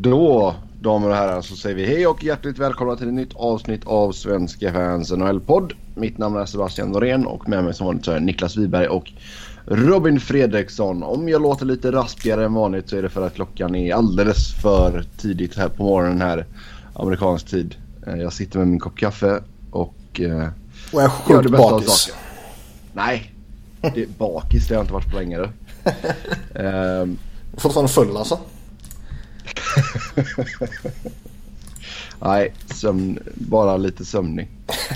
Då, damer och herrar, så säger vi hej och hjärtligt välkomna till ett nytt avsnitt av Svenska fans NHL-podd. Mitt namn är Sebastian Norén och med mig som vanligt så är Niklas Wiberg och Robin Fredriksson. Om jag låter lite raspigare än vanligt så är det för att klockan är alldeles för tidigt här på morgonen här, amerikansk tid. Eh, jag sitter med min kopp kaffe och... Eh, och är sjukt bakis. Nej, det, bakis det har jag inte varit på länge. um, Fortfarande full alltså? Nej, sömn, bara lite sömnig.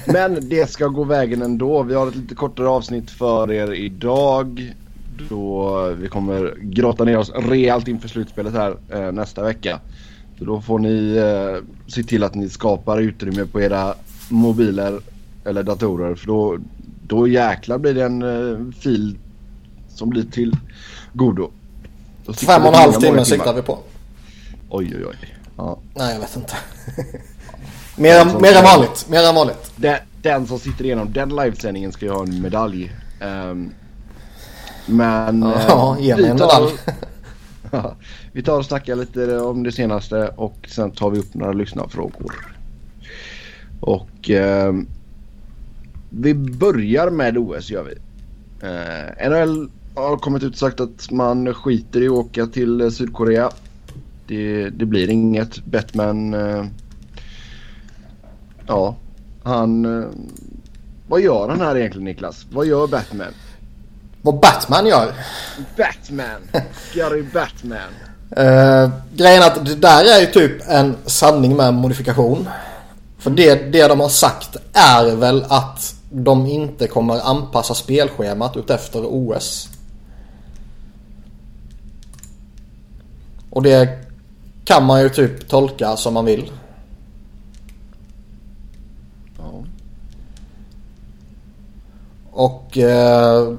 Men det ska gå vägen ändå. Vi har ett lite kortare avsnitt för er idag. Då vi kommer grotta ner oss rejält inför slutspelet här eh, nästa vecka. Så då får ni eh, se till att ni skapar utrymme på era mobiler eller datorer. För då, då jäklar blir det en eh, fil som blir till godo. Fem och en halv timme siktar vi på. Oj, oj, oj. Ja. Nej, jag vet inte. mer, mer än vanligt. Mer än vanligt. Den, den som sitter igenom den livesändningen ska ju ha en medalj. Um, men... Ja, uh, ge mig en medalj. vi tar och snackar lite om det senaste och sen tar vi upp några lyssnarfrågor. Och uh, vi börjar med OS gör vi. Uh, NHL har kommit ut och sagt att man skiter i att åka till Sydkorea det, det blir inget. Batman... Eh, ja, han... Eh, vad gör han här egentligen Niklas? Vad gör Batman? Vad Batman gör? Batman! Gary Batman. Uh, grejen är att det där är ju typ en sanning med modifikation. För det, det de har sagt är väl att de inte kommer anpassa spelschemat utefter OS. Och det kan man ju typ tolka som man vill. Ja. Och eh,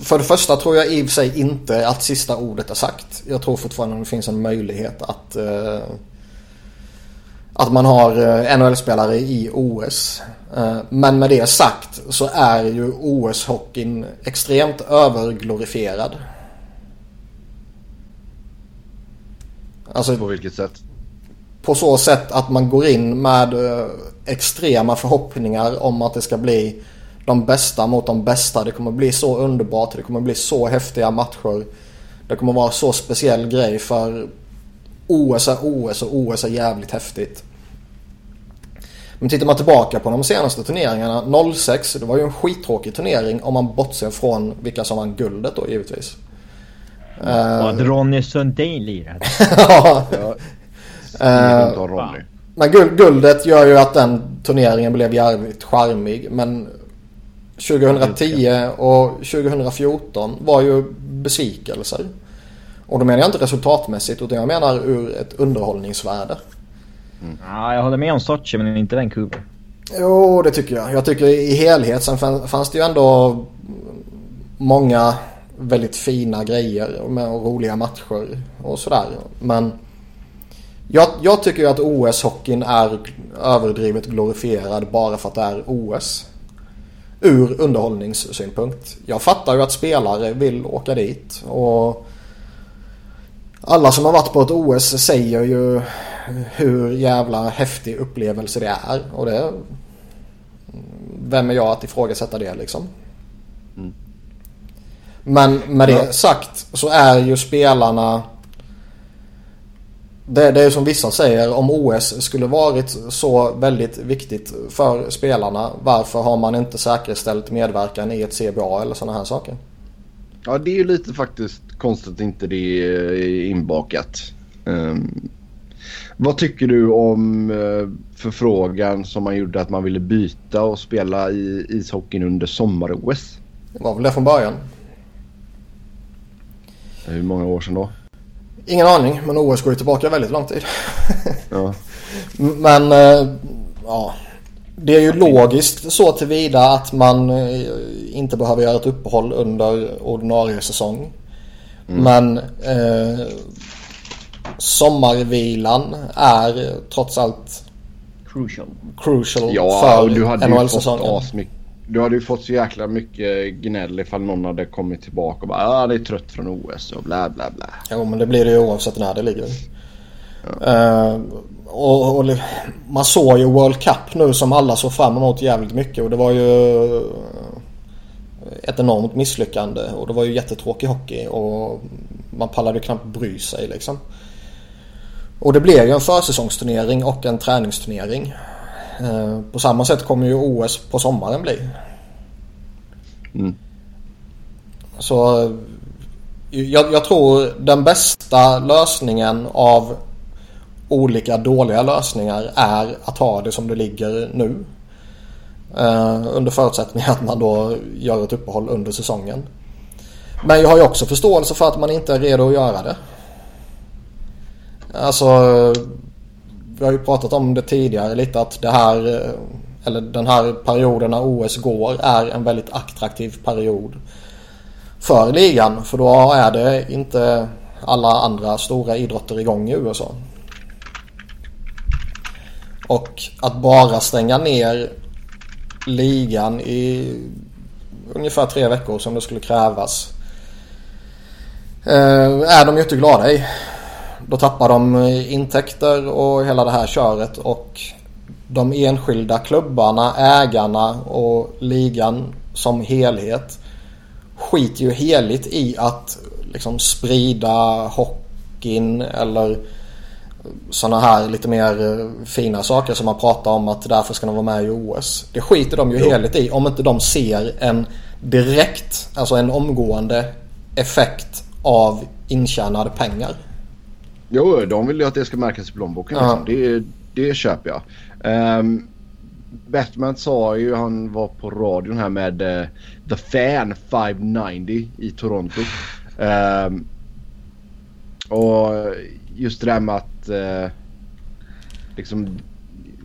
för det första tror jag i och för sig inte att sista ordet är sagt. Jag tror fortfarande det finns en möjlighet att eh, att man har eh, NHL-spelare i OS. Eh, men med det sagt så är ju OS-hockeyn extremt överglorifierad. Alltså, på vilket sätt? På så sätt att man går in med eh, extrema förhoppningar om att det ska bli de bästa mot de bästa. Det kommer bli så underbart. Det kommer bli så häftiga matcher. Det kommer vara så speciell grej för OS är OS och OS är jävligt häftigt. Men tittar man tillbaka på de senaste turneringarna 06, det var ju en skittråkig turnering om man bortser från vilka som vann guldet då givetvis. Ja, uh, Ronny Sundin lirade. ja. Uh, Ronny. Men guldet gör ju att den turneringen blev jävligt charmig. Men 2010 och 2014 var ju besvikelser. Och då menar jag inte resultatmässigt utan jag menar ur ett underhållningsvärde. Mm. Ja, jag håller med om Sochi men inte den kurvan. Jo, det tycker jag. Jag tycker i helhet. Sen fanns det ju ändå många väldigt fina grejer med roliga matcher och sådär. Men jag, jag tycker ju att OS-hockeyn är överdrivet glorifierad bara för att det är OS. Ur underhållningssynpunkt. Jag fattar ju att spelare vill åka dit och alla som har varit på ett OS säger ju hur jävla häftig upplevelse det är. Och det... Vem är jag att ifrågasätta det liksom? Men med det sagt så är ju spelarna... Det, det är som vissa säger, om OS skulle varit så väldigt viktigt för spelarna, varför har man inte säkerställt medverkan i ett CBA eller sådana här saker? Ja, det är ju lite faktiskt konstigt att inte det är inbakat. Um, vad tycker du om uh, förfrågan som man gjorde att man ville byta och spela i ishockeyn under sommar-OS? Det var väl det från början. Hur många år sedan då? Ingen aning, men OS går ju tillbaka väldigt lång tid. ja. Men äh, ja, det är ju logiskt så tillvida att man äh, inte behöver göra ett uppehåll under ordinarie säsong. Mm. Men äh, sommarvilan är trots allt crucial, crucial ja, för NHL-säsongen. Du hade ju fått så jäkla mycket gnäll ifall någon hade kommit tillbaka och bara ah, det är trött från OS och bla bla bla. Jo men det blir det ju oavsett när det ligger. Ja. Uh, och, och, man såg ju World Cup nu som alla såg fram emot jävligt mycket och det var ju ett enormt misslyckande och det var ju jättetråkig hockey och man pallade knappt bry sig liksom. Och det blev ju en försäsongsturnering och en träningsturnering. Eh, på samma sätt kommer ju OS på sommaren bli. Mm. Så jag, jag, tror den bästa lösningen av olika dåliga lösningar är att ha det som det ligger nu. Uh, under förutsättning att man då gör ett uppehåll under säsongen. Men jag har ju också förståelse för att man inte är redo att göra det. Alltså, vi har ju pratat om det tidigare lite att det här, eh, eller den här perioden när OS går är en väldigt attraktiv period för ligan. För då är det inte alla andra stora idrotter igång i USA. Och att bara stänga ner ligan i ungefär tre veckor som det skulle krävas. Eh, är de ju inte glada i. Då tappar de intäkter och hela det här köret och de enskilda klubbarna, ägarna och ligan som helhet skiter ju heligt i att liksom sprida hockeyn eller sådana här lite mer eh, fina saker som man pratar om att därför ska de vara med i OS. Det skiter de ju jo. heligt i om inte de ser en direkt, alltså en omgående effekt av intjänade pengar. Jo, de vill ju att det ska märkas i plånboken. Ja. Liksom. Det, det köper jag. Um, Batman sa ju, han var på radion här med uh, The Fan 590 i Toronto. Um, och just det där med att uh, liksom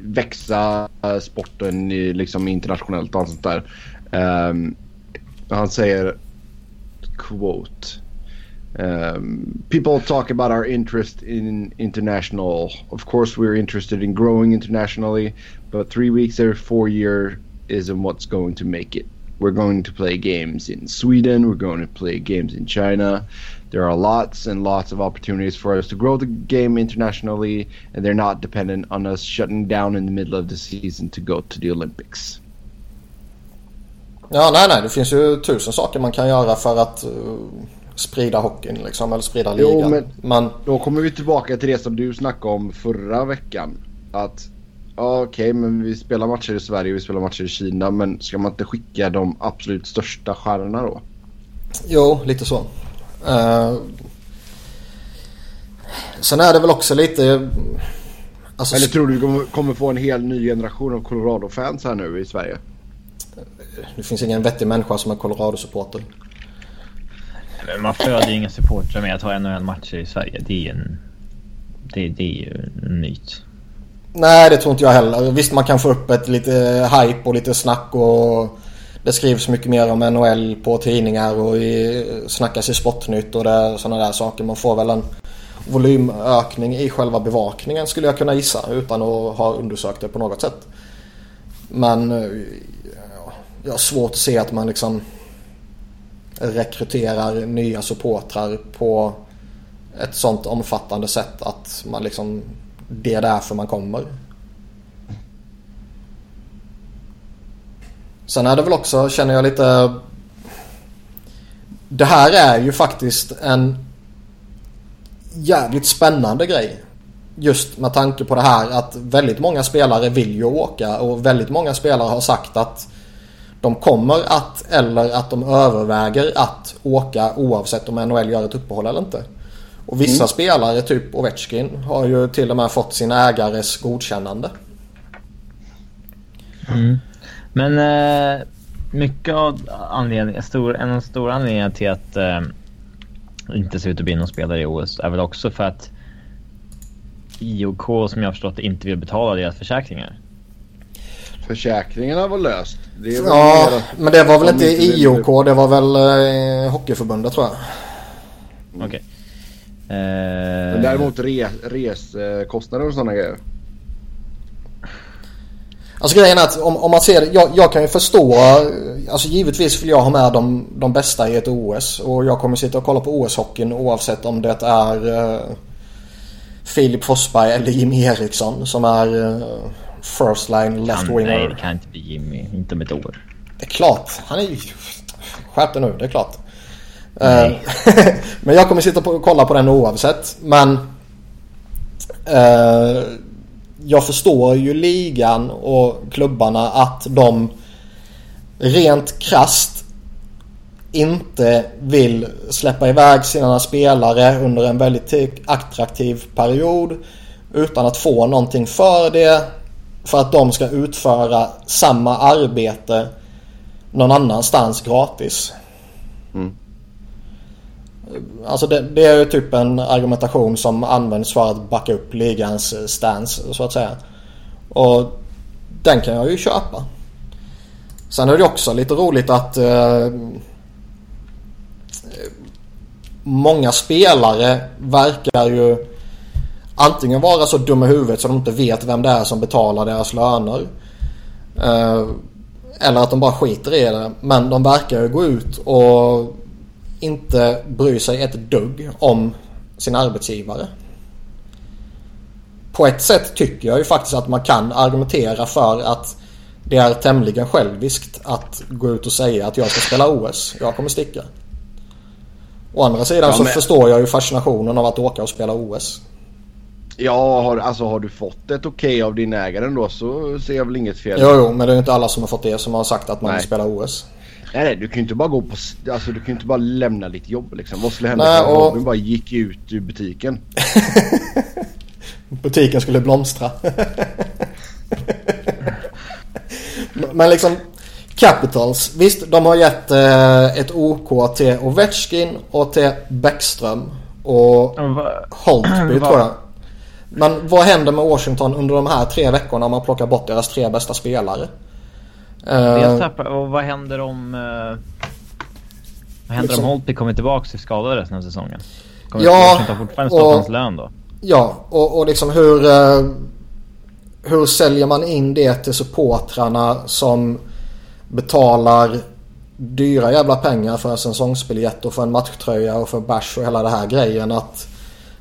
växa sporten i, liksom internationellt och allt sånt där. Um, han säger quote. Um, people talk about our interest in international. Of course, we're interested in growing internationally, but three weeks every four year isn't what's going to make it. We're going to play games in Sweden. We're going to play games in China. There are lots and lots of opportunities for us to grow the game internationally, and they're not dependent on us shutting down in the middle of the season to go to the Olympics. Ja, nej, nej. Det finns ju tusen saker man kan göra för att uh, sprida hockeyn liksom, eller sprida ligan. Jo, men, men då kommer vi tillbaka till det som du snackade om förra veckan. Att ja, okej, okay, men vi spelar matcher i Sverige, vi spelar matcher i Kina, men ska man inte skicka de absolut största stjärnorna då? Jo, lite så. Uh, sen är det väl också lite... Alltså, Eller tror du vi kommer få en hel ny generation av Colorado-fans här nu i Sverige? Det finns ingen vettig människa som är Colorado-supporter. Man föder ju inga supportrar med att ha NHL-matcher i Sverige. Det är, en, det, det är ju en myt. Nej, det tror inte jag heller. Visst, man kan få upp ett lite hype och lite snack och det skrivs mycket mer om NHL på tidningar och i, snackas i Sportnytt och sådana där saker. Man får väl en volymökning i själva bevakningen skulle jag kunna gissa utan att ha undersökt det på något sätt. Men eh, jag har svårt att se att man liksom rekryterar nya supportrar på ett sånt omfattande sätt att man liksom det är därför man kommer. Sen är det väl också, känner jag lite Det här är ju faktiskt en jävligt spännande grej. Just med tanke på det här att väldigt många spelare vill ju åka och väldigt många spelare har sagt att de kommer att eller att de överväger att åka oavsett om NHL gör ett uppehåll eller inte. Och vissa mm. spelare, typ Ovechkin, har ju till och med fått sin ägares godkännande. Mm. Men eh, mycket av anledningen, stor, en av de stora anledningarna till att eh, inte se ut att bli någon spelare i OS är väl också för att IOK som jag har förstått inte vill betala deras försäkringar. Försäkringarna var löst. Det var ja, men det var väl inte IOK. Det var väl eh, Hockeyförbundet tror jag. Okej. Okay. Eh... Men däremot re, reskostnader och sådana grejer. Alltså grejen är att om, om man ser det, jag, jag, kan ju förstå, alltså givetvis vill jag ha med de, de bästa i ett OS och jag kommer sitta och kolla på OS-hockeyn oavsett om det är uh, Filip Forsberg eller Jimmy Eriksson som är uh, first line left winger. Nej, det kan inte bli Jimmy, inte om ett år. Det är klart, han är ju... Skärp nu, det är klart. Uh, men jag kommer sitta och kolla på den oavsett. Men jag förstår ju ligan och klubbarna att de rent krast inte vill släppa iväg sina spelare under en väldigt attraktiv period utan att få någonting för det för att de ska utföra samma arbete någon annanstans gratis. Mm. Alltså det, det är ju typ en argumentation som används för att backa upp ligans stance så att säga. Och den kan jag ju köpa. Sen är det också lite roligt att eh, många spelare verkar ju antingen vara så dumma i huvudet så de inte vet vem det är som betalar deras löner. Eh, eller att de bara skiter i det. Men de verkar ju gå ut och inte bryr sig ett dugg om sin arbetsgivare. På ett sätt tycker jag ju faktiskt att man kan argumentera för att det är tämligen själviskt att gå ut och säga att jag ska spela OS. Jag kommer sticka. Å andra sidan ja, så förstår jag ju fascinationen av att åka och spela OS. Ja, har, alltså har du fått ett okej okay av din ägare då så ser jag väl inget fel. Jo, jo, men det är inte alla som har fått det som har sagt att man Nej. vill spela OS. Nej, nej, du kan ju inte bara gå på... Alltså du kan ju inte bara lämna ditt jobb liksom. Vad skulle hända om och... Robin bara gick ut ur butiken? butiken skulle blomstra. Men liksom Capitals, visst de har gett eh, ett OK till Ovechkin och till Bäckström och Holtby tror jag. Men vad händer med Washington under de här tre veckorna om man plockar bort deras tre bästa spelare? Uh, och vad händer om... Uh, vad händer liksom, om Holtby kommer tillbaka till skada resten av säsongen? Kommer ja, Washington fortfarande stå hans lön då? Ja, och, och liksom hur... Uh, hur säljer man in det till supportrarna som betalar dyra jävla pengar för en säsongsbiljett och för en matchtröja och för bärs och hela det här grejen att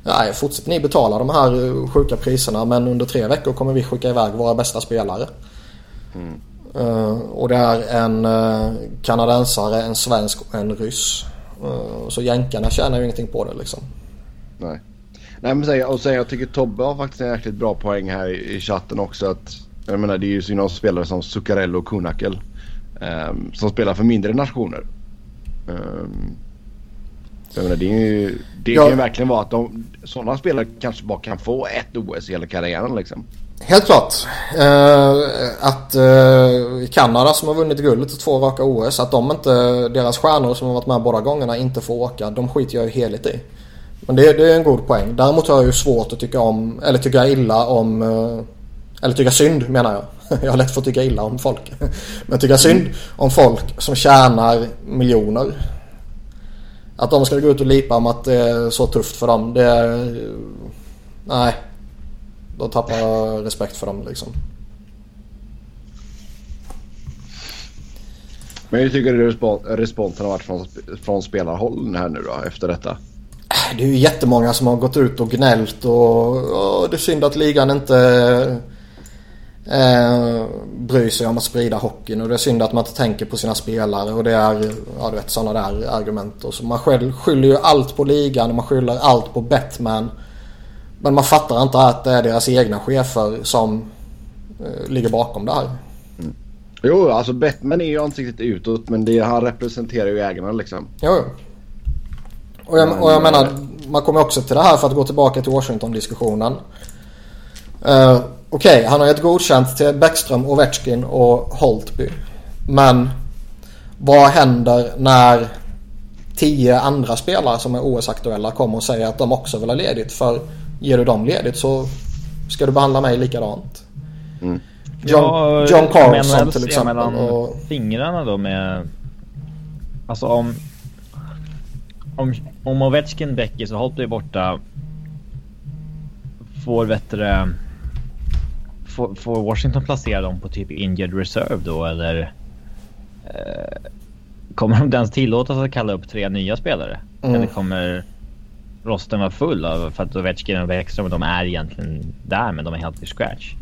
Nej, fortsätter ni betala de här sjuka priserna men under tre veckor kommer vi skicka iväg våra bästa spelare. Mm. Uh, och det är en uh, kanadensare, en svensk och en ryss. Uh, så jänkarna tjänar ju ingenting på det liksom. Nej. Nej men säg, och sen jag tycker Tobbe har faktiskt en jäkligt bra poäng här i, i chatten också. Att, jag menar det är ju sådana spelare som Zuccarello och Kunakel. Um, som spelar för mindre nationer. Um, jag menar, det är ju, det ja. kan ju verkligen vara att de, sådana spelare kanske bara kan få ett OS i hela karriären liksom. Helt klart. Uh, att uh, Kanada som har vunnit guldet två raka OS, att de inte, deras stjärnor som har varit med båda gångerna inte får åka. De skiter jag ju heligt i. Men det, det, är en god poäng. Däremot har jag ju svårt att tycka om, eller tycka illa om, uh, eller tycka synd menar jag. Jag har lätt för att tycka illa om folk. Men tycka synd om folk som tjänar miljoner. Att de ska gå ut och lipa om att det är så tufft för dem. Det är... Nej. Då tappar jag respekt för dem liksom. Men hur tycker du responsen har varit från, från spelarhåll här nu då efter detta? Det är ju jättemånga som har gått ut och gnällt och, och det är synd att ligan inte eh, bryr sig om att sprida hockeyn och det är synd att man inte tänker på sina spelare och det är ja, du vet, sådana där argument. Och så man skyller ju allt på ligan och man skyller allt på Batman. Men man fattar inte att det är deras egna chefer som eh, ligger bakom det här. Mm. Jo, alltså Batman är ju ansiktet utåt men det, han representerar ju ägarna liksom. Jo, och jag, och jag menar, man kommer också till det här för att gå tillbaka till Washington-diskussionen. Uh, Okej, okay, han har gett godkänt till Bäckström, Ovechkin och Holtby. Men vad händer när tio andra spelare som är OS-aktuella kommer och säger att de också vill ha ledigt? För ger du dem ledigt så ska du behandla mig likadant. Mm. John, ja, John Carlson till exempel. mellan och... fingrarna då med... Alltså om... Om, om Ovechkin, Beckis och Holtby är borta. Får bättre får, får Washington placera dem på typ injured reserve då eller? Eh, kommer de ens tillåtas att kalla upp tre nya spelare? Mm. Eller kommer rosten vara full av för att Ovechkin och Bäckström de är egentligen där men de är helt i scratch?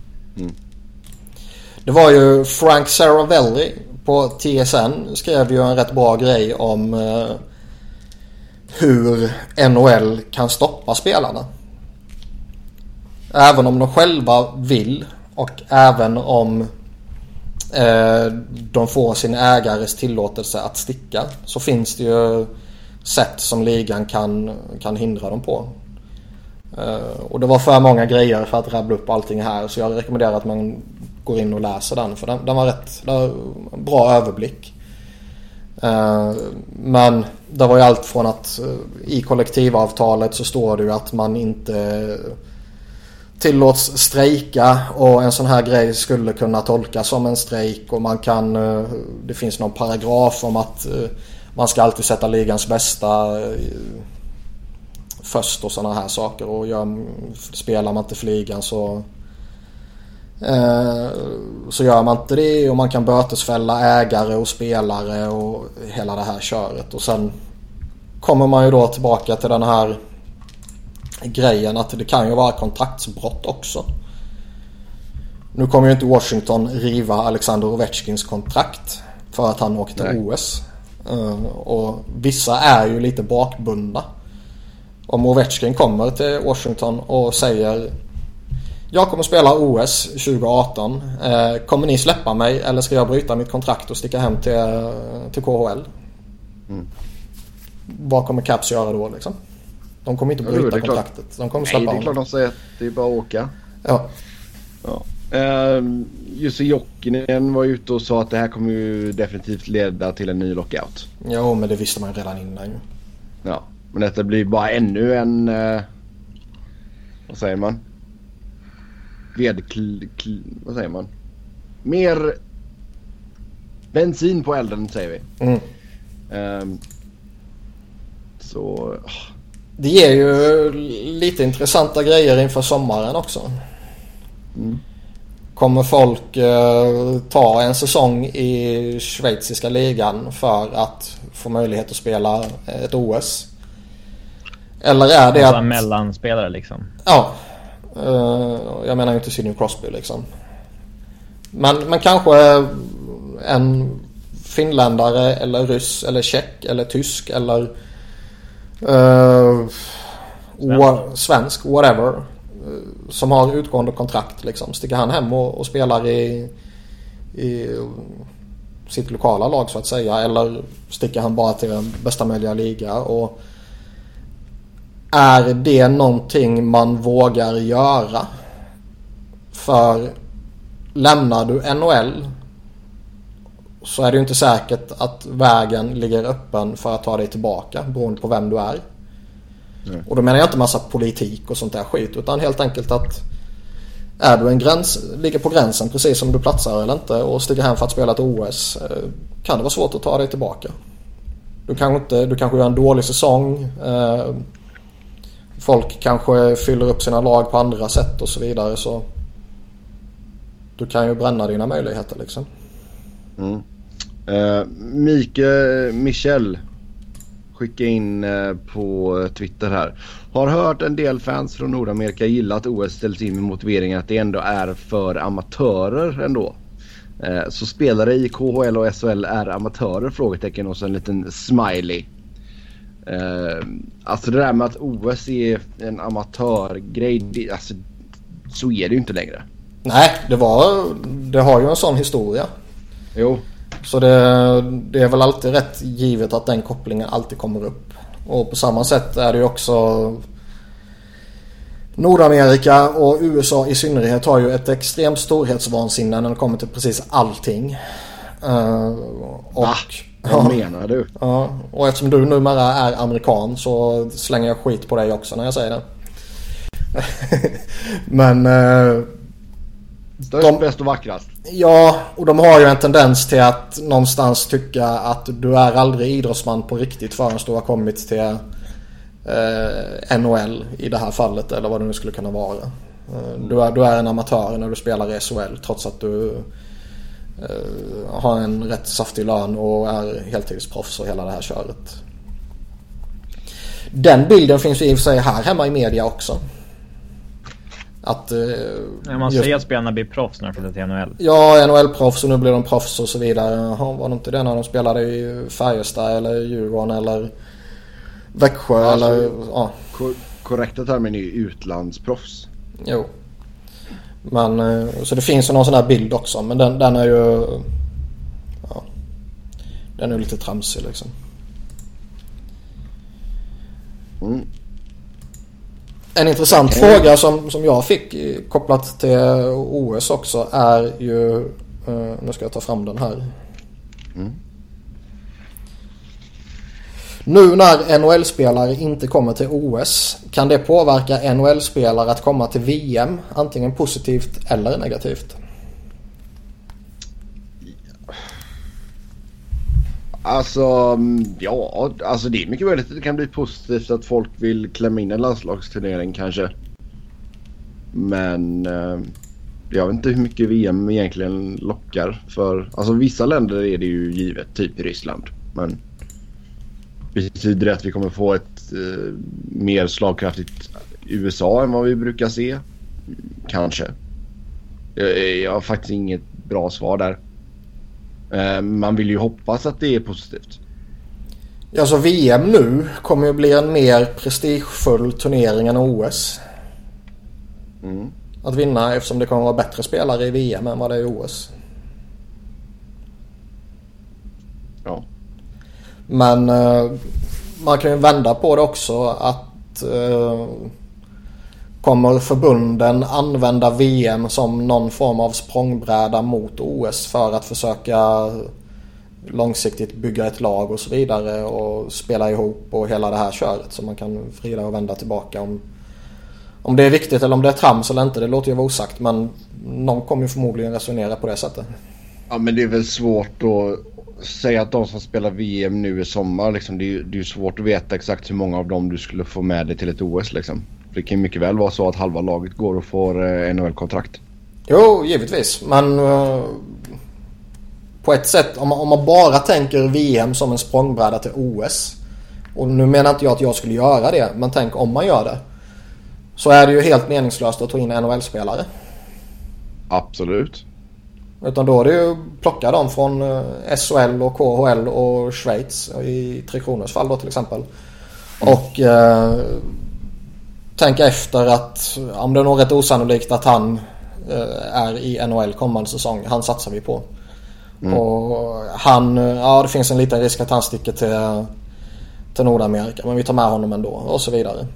Det var ju Frank Saravelli på TSN skrev ju en rätt bra grej om eh, hur NHL kan stoppa spelarna. Även om de själva vill och även om eh, de får sin ägares tillåtelse att sticka så finns det ju sätt som ligan kan, kan hindra dem på. Eh, och det var för många grejer för att rabbla upp allting här så jag rekommenderar att man går in och läser den för den, den var rätt var en bra överblick. Eh, men det var ju allt från att eh, i kollektivavtalet så står det ju att man inte tillåts strejka och en sån här grej skulle kunna tolkas som en strejk och man kan eh, det finns någon paragraf om att eh, man ska alltid sätta ligans bästa eh, först och sådana här saker och gör, spelar man inte för ligan så så gör man inte det och man kan bötesfälla ägare och spelare och hela det här köret och sen kommer man ju då tillbaka till den här grejen att det kan ju vara kontraktsbrott också. Nu kommer ju inte Washington riva Alexander Ovechkins kontrakt för att han åker till. OS. Eh, Och vissa är ju lite bakbundna. Om Ovechkin kommer till Washington och säger Jag kommer spela OS 2018. Eh, Kommer ni släppa mig eller ska jag bryta mitt kontrakt och sticka hem till, till KHL? Mm. Vad kommer Caps göra då liksom? De kommer inte bryta klart. kontraktet. De kommer Nej, släppa det är klart de säger att det är bara att åka. Ja. Ja. Uh, Jussi Jokinen var ute och sa att det här kommer ju definitivt leda till en ny lockout. Jo, men det visste man redan innan ju. Ja, men detta blir bara ännu en... eh, vad säger man? Vedkl... Kl, vad säger man? Mer bensin på elden säger vi. Mm. Ehm, så... ah, Det ger ju lite intressanta grejer inför sommaren också. Mm. Kommer folk eh, ta en säsong i schweiziska ligan för att få möjlighet att spela ett OS? Eller är det var att... mellanspelare liksom. Ja. Eh, jag menar ju inte Sidney Crosby liksom. Men, men kanske en finländare eller ryss eller tjeck eller tysk eller eh, wa- svensk, whatever. eh, Som har utgående kontrakt liksom. Sticker han hem och, och spelar i, i sitt lokala lag så att säga. Eller sticker han bara till bästa möjliga liga. Och är det någonting man vågar göra? För lämnar du NHL så är det ju inte säkert att vägen ligger öppen för att ta dig tillbaka beroende på vem du är. Nej. Och då menar jag inte massa politik och sånt där skit utan helt enkelt att är du en gräns, ligger på gränsen precis som du platsar eller inte och sticker hem för att spela ett OS eh, kan det vara svårt att ta dig tillbaka. Du kanske, inte, du kanske gör en dålig säsong. Eh, folk kanske fyller upp sina lag på andra sätt och så vidare så du kan ju bränna dina möjligheter liksom. Eh, mm. Uh, Mike Michel skicka in eh, på eh, Twitter här. Har hört en del fans från Nordamerika gilla att OS ställs in med motiveringen att det ändå är för amatörer ändå. Så spelare i KHL och SHL är amatörer? Frågetecken och så en liten smiley. Alltså det där med att OS är en amatörgrej. Alltså, så är det ju inte längre. Nej, det var, det har ju en sån historia. Jo, Så det, det är väl alltid rätt givet att den kopplingen alltid kommer upp. Och på samma sätt är det ju också Nordamerika och USA i synnerhet har ju ett extremt storhetsvansinne när det kommer till precis allting. Eh, och, Va? vad menar du? Ja, och eftersom du numera är amerikan så slänger jag skit på dig också när jag säger det. Men eh, Störst, De- bäst och vackrast. Ja, och de har ju en tendens till att någonstans tycka att du är aldrig idrottsman på riktigt förrän du har kommit till eh, NHL i det här fallet eller vad det nu skulle kunna vara. Eh, du, är, du är en amatör när du spelar i SHL trots att du eh, har en rätt saftig lön och är heltidsproffs och hela det här köret. Den bilden finns ju i och för sig här hemma i media också. Att, eh, ja, man just, säger att spelarna blir proffs när de flyttar till NHL. Ja, NHL-proffs och nu blir de proffs och så vidare. Jaha, var det inte det när de spelade i Färjestad eller Djurgården eller Växjö alltså, eller... Ja. Kor korrekta termen är ju utlandsproffs. Jo. Men eh, så det finns ju någon sån här bild också men den, den är ju... Ja. Den är lite tramsig liksom. Mm. En intressant okay. fråga som, som jag fick kopplat till OS också är ju... Uh, nu ska jag ta fram den här. Mm. Nu när NHL-spelare inte kommer till OS kan det påverka NHL-spelare att komma till VM antingen positivt eller negativt? Alltså, mm, ja, alltså det är mycket möjligt att det kan bli positivt att folk vill klämma in en landslagsturnering kanske. Men eh, jag vet inte hur mycket VM egentligen lockar för. Alltså vissa länder är det ju givet, typ Ryssland. Men betyder det att vi kommer få ett eh, mer slagkraftigt USA än vad vi brukar se? Kanske. Jag, jag har faktiskt inget bra svar där. Eh, man vill ju hoppas att det är positivt. Alltså VM nu kommer ju bli en mer prestigefull turnering än OS. Mm. Att vinna eftersom det kommer vara bättre spelare i VM än vad det är i OS. Ja. Men uh, man kan ju vända på det också att uh, Kommer förbunden använda VM som någon form av språngbräda mot OS för att försöka långsiktigt bygga ett lag och så vidare och spela ihop och hela det här köret så man kan vrida och vända tillbaka om, om det är viktigt eller om det är trams eller inte det låter ju vara osagt men någon kommer ju förmodligen resonera på det sättet. Ja men det är väl svårt att säga att de som spelar VM nu i sommar liksom, det är ju svårt att veta exakt hur många av dem du skulle få med dig till ett OS liksom. Det kan mycket väl vara så att halva laget går och får eh, NHL-kontrakt. Jo, givetvis. Men uh, på ett sätt, om man, om man bara tänker VM som en språngbräda till OS. Och nu menar inte jag att jag skulle göra det, men tänk om man gör det. Så är det ju helt meningslöst att ta in NHL-spelare. Absolut. Utan då är det ju plocka dem från eh, SHL och KHL och Schweiz i Tre Kronors fall då till exempel. Mm. Och uh, tänka efter att om det är nog rätt osannolikt att han eh, är i NHL kommande säsong. Han satsar vi på. Mm. Och han, ja det finns en liten risk att han sticker till, till Nordamerika. Men vi tar med honom ändå och så vidare.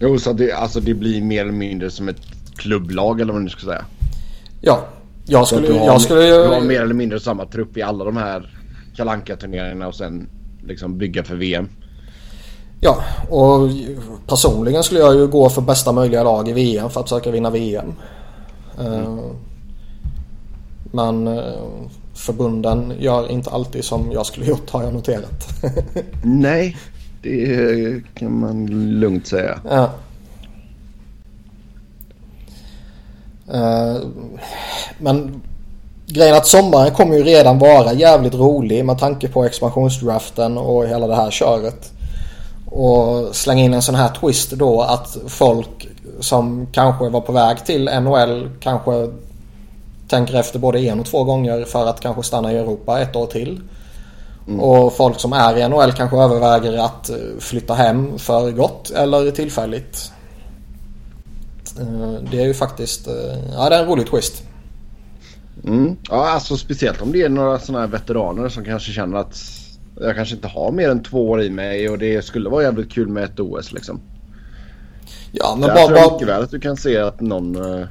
Jo, så det, alltså det blir mer eller mindre som ett klubblag eller vad man ska säga. Ja, jag skulle, ju... jag skulle ju... Du har mer eller mindre samma trupp i alla de här kalanka turneringarna och sen liksom bygga för VM. Ja, och personligen skulle jag ju gå för bästa möjliga lag i VM för att försöka vinna VM. Mm. Eh, men eh, förbunden gör inte alltid som jag skulle gjort har jag noterat. Nej, det kan man lugnt säga. Ja. Eh, men grejen att sommaren kommer ju redan vara jävligt rolig med tanke på expansionsdraften och hela det här köret. Och slänga in en sån här twist då att folk som kanske var på väg till NHL kanske tänker efter både en och två gånger för att kanske stanna i Europa ett år till. Mm. Och folk som är i NHL kanske överväger att eh, flytta hem för gott eller tillfälligt. Eh, det är ju faktiskt, eh, ja det är en rolig twist. Mm. Ja alltså speciellt om det är några sådana här veteraner som kanske känner att jag kanske inte har mer än två år i mig och det skulle vara jävligt kul med ett OS liksom. Ja men bara... Jag tror mycket väl att du kan se att någon, uh,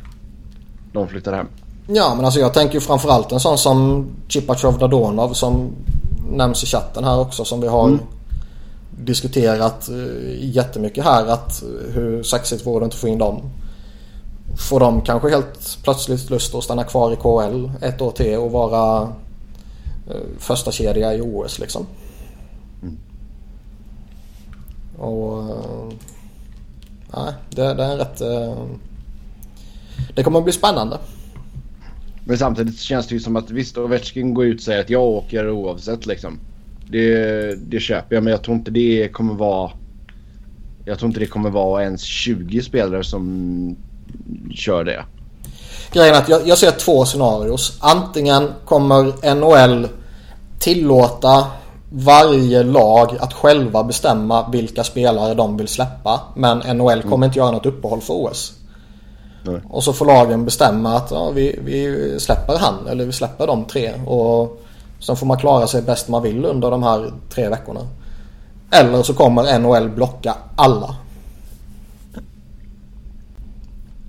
någon flyttar hem. Ja men alltså jag tänker ju framförallt en sån som Chipachov Dadonov som nämns i chatten här också som vi har mm. diskuterat uh, jättemycket här att hur sexigt vore det inte att få in dem. Får de kanske helt plötsligt lust att stanna kvar i KL ett år till och vara Eh, första kedja i OS liksom. Mm. Och... Eh, nej, det, det, är en rätt... Uh, det kommer att bli spännande. Men samtidigt känns det ju som att visst Ovechkin går ut och säger att jag åker oavsett liksom. Det, det köper jag men jag tror inte det kommer vara... Jag tror inte det kommer vara ens 20 spelare som kör det. Grejen är att jag, jag ser två scenarios. Antingen kommer NHL tillåta varje lag att själva bestämma vilka spelare de vill släppa. Men NHL kommer mm. inte göra något uppehåll för OS. Nej. Och så får lagen bestämma att ja, vi, vi släpper han eller vi släpper de tre. Och sen får man klara sig bäst man vill under de här tre veckorna. Eller så kommer NHL blocka alla.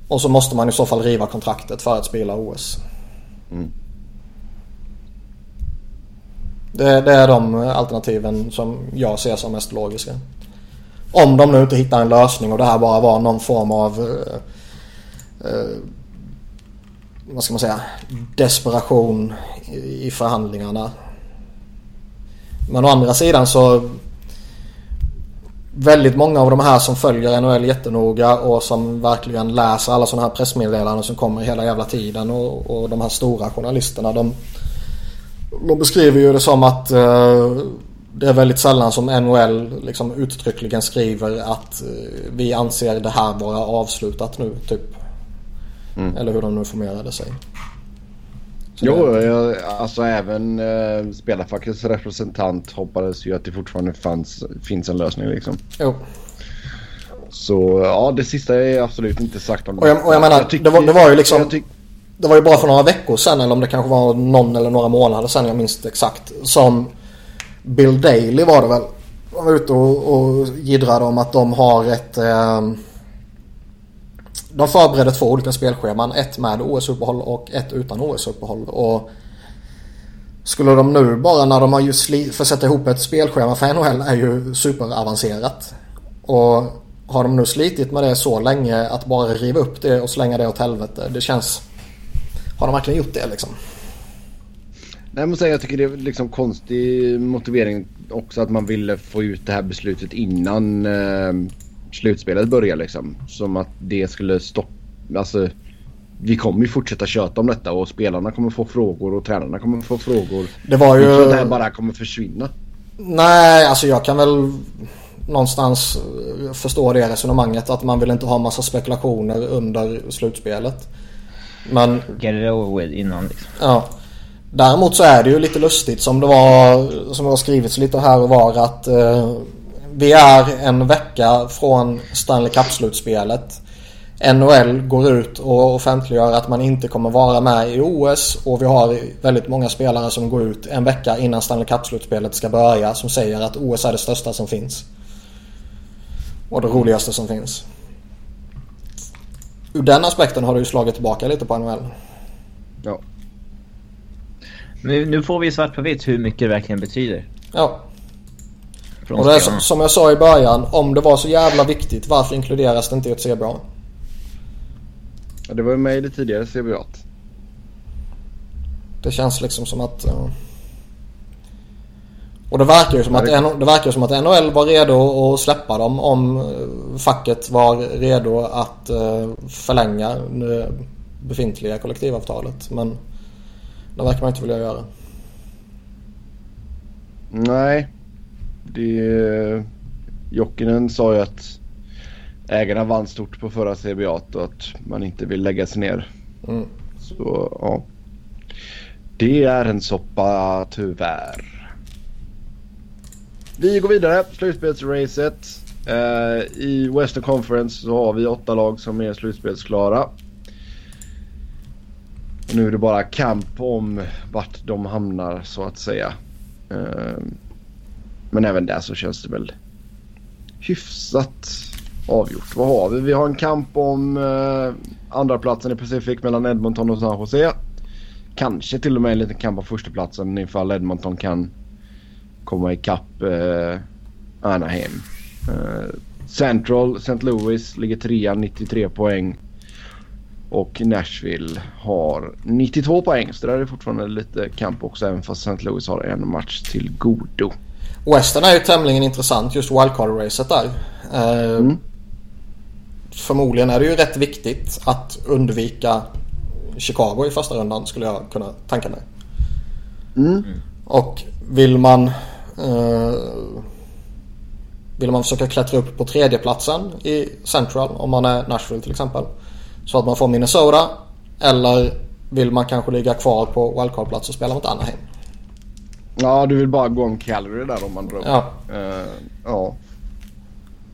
Och så måste man i så fall riva kontraktet för att spela OS. Mm. Det, det, är de alternativen som jag ser som mest logiska. Om de nu inte hittar en lösning och det här bara var någon form av eh, eh vad ska man säga, desperation i förhandlingarna. Men å andra sidan så väldigt många av de här som följer NHL jättenoga och som verkligen läser alla sådana här pressmeddelanden som kommer hela jävla tiden och, och de här stora journalisterna de, de beskriver ju det som att uh, det är väldigt sällan som NHL liksom uttryckligen skriver att uh, vi anser det här vara avslutat nu typ. Mm. Eller hur de nu formerade sig. Så jo, jag, alltså även eh, spelarfackets representant hoppades ju att det fortfarande fanns, finns en lösning liksom. Jo. Så ja, det sista är absolut inte sagt om det. Och jag, och jag menar, jag tycker, det, var, det var ju liksom... Det var ju bara för några veckor sedan eller om det kanske var någon eller några månader sedan, jag minns inte exakt. Som Bill Daley var det väl. Var ute och, och giddrade om att de har ett... Eh, de förbereder två olika spelscheman. Ett med OS-uppehåll och ett utan OS-uppehåll. Och skulle de nu bara när de har just för sätta ihop ett spelschema för NHL är ju superavancerat. Och har de nu slitit med det så länge att bara riva upp det och slänga det åt helvete. Det känns... Har de verkligen gjort det liksom? Nej, jag måste säga jag tycker det är liksom konstig motivering också att man ville få ut det här beslutet innan eh, slutspelet börjar liksom. Som att det skulle stoppa... Alltså, vi kommer ju fortsätta köta om detta och spelarna kommer få frågor och tränarna kommer få frågor. Det var ju... Jag det här bara kommer försvinna. Nej, alltså jag kan väl någonstans förstå det resonemanget att man vill inte ha massa spekulationer under slutspelet. Men... Get it over with innan liksom. Ja. Däremot så är det ju lite lustigt som det var, som det har skrivits lite här och var att eh, vi är en vecka från Stanley Cup-slutspelet. NHL går ut och offentliggör att man inte kommer vara med i OS och vi har väldigt många spelare som går ut en vecka innan Stanley Cup-slutspelet ska börja som säger att OS är det största som finns. Och det roligaste som finns. Ur den aspekten har du ju slagit tillbaka lite på NHL. Ja. Men nu får vi svart på vitt hur mycket det verkligen betyder. Ja. Och det är som, som jag sa i början, om det var så jävla viktigt, varför inkluderas det inte i ett CBA? Ja, det var ju med i det tidigare CBA. Det känns liksom som att... Uh... Och det verkar ju som, att, det verkar som att NHL var redo att släppa dem om eh, facket var redo att uh, förlänga det befintliga kollektivavtalet. Men det verkar man inte vilja göra. Nej, det, Jokinen sa ju att ägarna vann stort på förra CBA och att man inte vill lägga sig ner. Mm. Så ja. Det är en soppa tyvärr. Vi går vidare. Slutspelsracet. Uh, I Western Conference så har vi åtta lag som är slutspelsklara. Och nu är det bara kamp om vart de hamnar så att säga. Uh, men även där så känns det väl hyfsat avgjort. Vad har vi? Vi har en kamp om eh, andra platsen i Pacific mellan Edmonton och San Jose. Kanske till och med en liten kamp om förstaplatsen ifall Edmonton kan komma ikapp eh, Anaheim. Eh, Central, St. Louis ligger trea 93 poäng. Och Nashville har 92 poäng. Så där är det fortfarande lite kamp också även fast St. Louis har en match till godo. Western är ju tämligen intressant just wildcard-racet där. Eh, mm. förmodligen är det ju rätt viktigt att undvika Chicago i första rundan skulle jag kunna tänka mig. Mm. Och vill man vill man försöka klättra upp på tredjeplatsen i Central om man är Nashville till exempel. Så att man får Minnesota. Eller vill man kanske ligga kvar på wildcard-plats och spela mot Anaheim. Ja, du vill bara gå om Calgary där om man drar. Ja. Eh, ja.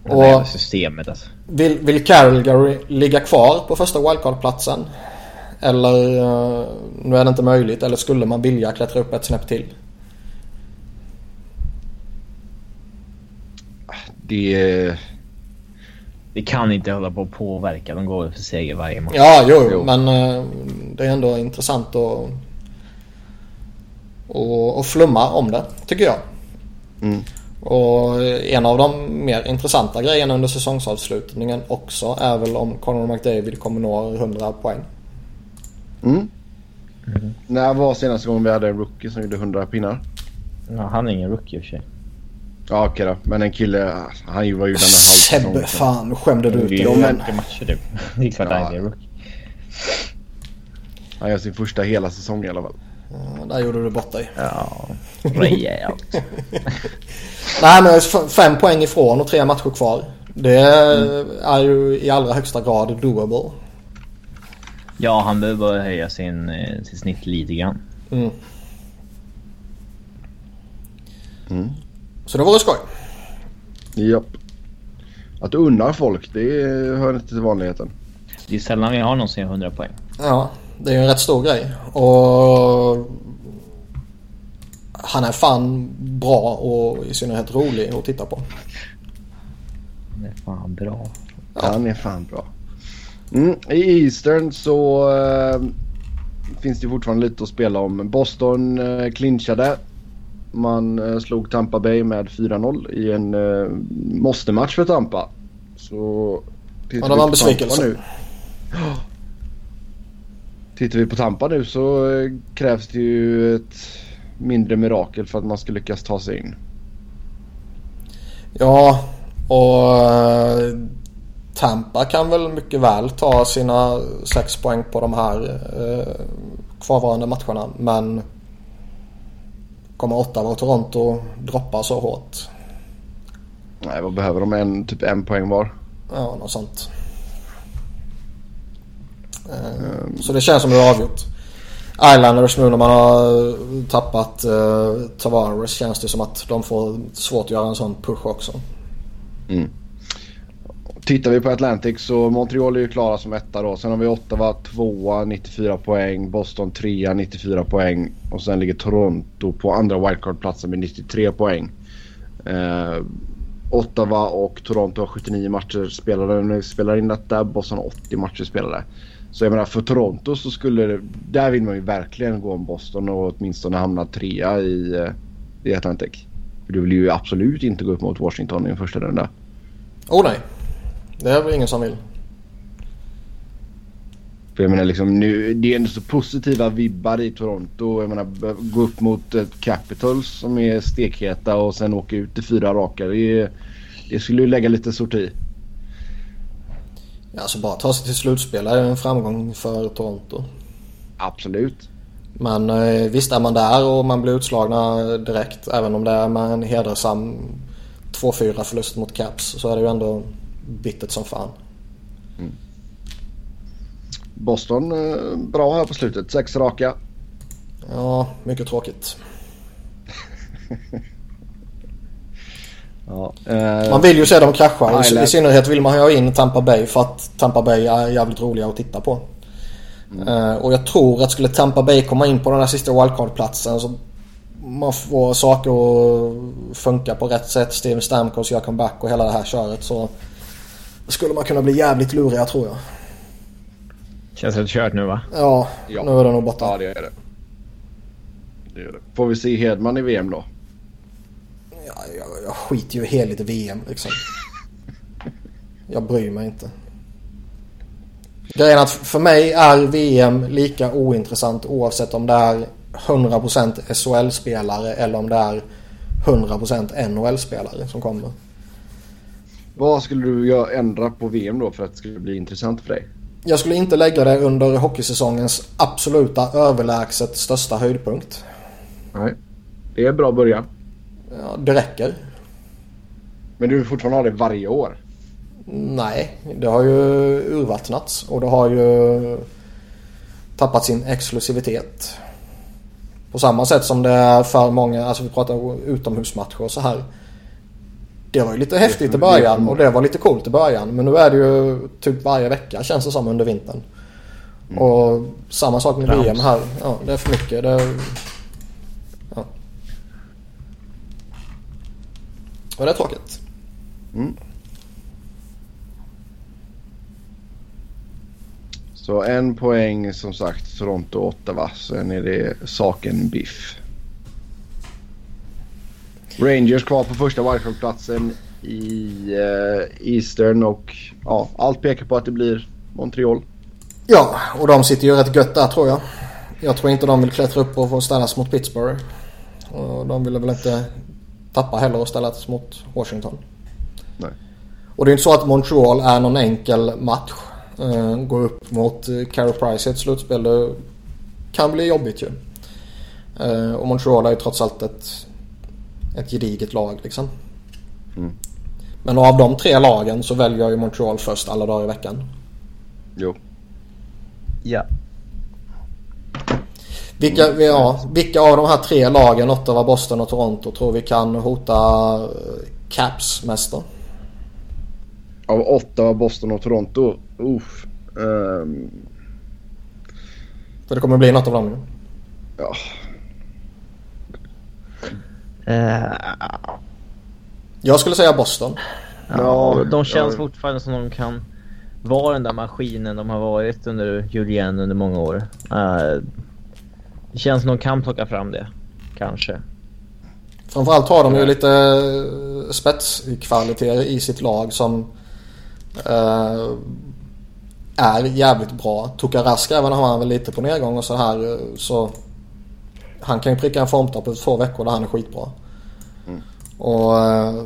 Det Och systemet alltså. vill, vill Calgary ligga kvar på första wildcard-platsen? Eller eh, nu är det inte möjligt. Eller skulle man vilja klättra upp ett snäpp till? Det... Det kan inte hålla på att påverka. De går för seger varje match. Ja, jo, Jo. men eh, det är ändå intressant att och, och flumma om det, tycker jag. Mm. Och en av de mer intressanta grejerna under säsongsavslutningen också är väl om Conor McDavid kommer nå 100 poäng. Mm. När var senaste gången vi hade en rookie som gjorde 100 pinnar? Ja, han är ingen rookie i och för sig. Ja okej då. Men en kille, han var ju den där halvsäsongen. Sebbe, fan skämde du ut Det dig är ju igen. mycket matcher typ. Det är klart han rookie. Han gör sin första hela säsong i alla fall. Ja, Där gjorde du bort dig. Ja, rejält. Nej men fem poäng ifrån och tre matcher kvar. Det är ju i allra högsta grad doable. Ja, han behöver bara höja sin, eh, sin snitt lite grann. Mm. Mm. Så det vore skoj. Japp. Att du unnar folk, det hör inte till vanligheten. Det är sällan vi har någon som gör 100 poäng. Ja, det är ju en rätt stor grej. Och han är fan bra och i synnerhet rolig att titta på. Det är fan bra. Han är fan bra. Mm. I Eastern så eh, finns det fortfarande lite att spela om. Boston eh, clinchade. Man eh, slog Tampa Bay med 4-0 i en eh, måste-match för Tampa. Så Ja, det var en besvikelse. nu. Tittar vi på Tampa nu så eh, krävs det ju ett mindre mirakel för att man ska lyckas ta sig in. Ja, och eh, Tampa kan väl mycket väl ta sina sex poäng på de här eh, kvarvarande matcherna. Men kommer Ottawa och Toronto droppa så hårt? Nej, vad behöver de? En, typ en poäng var. Ja, något sånt. Eh, Så det känns som det är avgjort. Islanders nu när man har tappat eh, Tavares känns det som att de får svårt att göra en sån push också. Mm. Tittar vi på Atlantic så Montreal är ju klara som etta då. Sen har vi Ottawa tvåa 94 poäng. Boston trea 94 poäng. Och sen ligger Toronto på andra wildcard-platsen med 93 poäng. Eh, Ottawa och Toronto har 79 matcher spelade när vi spelar in detta. Boston har 80 matcher spelade. Så jag menar för Toronto så skulle det, där vill man ju verkligen gå om Boston och åtminstone hamna trea i, eh, i Atlantic. För du vill ju absolut inte gå upp mot Washington i en första runda. Oh nej. Det är väl ingen som vill. För jag menar liksom nu, det är ändå så positiva vibbar i Toronto. Jag menar gå upp mot ett Capitals som är stekheta och sen åka ut i fyra raka. Det, det skulle ju lägga lite sorti. Ja, alltså bara ta sig till slutspel är en framgång för Toronto. Absolut. Men eh, visst är man där och man blir utslagna direkt. Även om det är med en hedersam 2-4 förlust mot Caps så är det ju ändå bittert som fan. Boston eh, bra här på slutet. Sex raka. Ja, mycket tråkigt. Ja. Eh, Man vill ju se dem krascha. I. I synnerhet vill man ha in Tampa Bay för att Tampa Bay är jävligt roliga att titta på. Eh, och jag tror att skulle Tampa Bay komma in på den här sista wildcard-platsen så man får saker att funka på rätt sätt. Steven Stamkos gör comeback och hela det här köret så skulle man kunna bli jävligt luriga tror jag. Känns helt kört nu va? Ja, Ja. nu är det nog borta. Ja det är det. det, är det. Får vi se Hedman i VM då? Ja, jag, jag skiter ju helt i VM liksom. Jag bryr mig inte. Grejen är att för mig är VM lika ointressant oavsett om det är 100% SHL-spelare eller om det är 100% NHL-spelare som kommer. Vad skulle du ändra på VM då för att det skulle bli intressant för dig? Jag skulle inte lägga det under hockeysäsongens absoluta överlägset största höjdpunkt. Nej, det är en bra början. Ja, det räcker. Men du vill fortfarande ha det varje år? Nej, det har ju urvattnats och det har ju tappat sin exklusivitet. På samma sätt som det är för många, alltså vi pratar utomhusmatcher och så här. Det var ju lite häftigt i början och det var lite coolt i början. Men nu är det ju typ varje vecka känns det som under vintern. Mm. Och samma sak med. VM här. Ja, det är för mycket. Det, ja. Och det är tråkigt. Mm. Så en poäng som sagt Toronto 8 va. Sen är det saken biff. Rangers kvar på första wildcard-platsen i uh, Eastern och ja, allt pekar på att det blir Montreal. Ja, och de sitter ju rätt gött där tror jag. Jag tror inte de vill klättra upp och få ställas mot Pittsburgh. Och de vill väl inte tappa heller och ställas mot Washington. Nej. Och det är inte så att Montreal är någon enkel match. Uh, gå upp mot uh, Carey Price i ett slutspel. Det kan bli jobbigt ju. Uh, och Montreal är ju trots allt ett ett gediget lag liksom. Mm. Men av de tre lagen så väljer jag ju Montreal först alla dagar i veckan. Jo. Ja. Vilka, ja, vilka av de här tre lagen, Ottawa, Boston och Toronto, tror vi kan hota eh, Caps mest då? Av Ottawa, Boston och Toronto? Uff. Um... För det kommer bli något av dem ju. Ja, Uh, jag skulle säga Boston. Ja, de känns ja. fortfarande som de kan vara den där maskinen de har varit under Julien under många år. Uh, det känns som de kan plocka fram det. Kanske. Framförallt har de ju lite eh, spetskvaliteter i sitt lag som uh, är jävligt bra. Tukarask även har han väl lite på nedgång och så här så han kan ju pricka en formtopp på två veckor där han är skitbra. Mm. Och äh,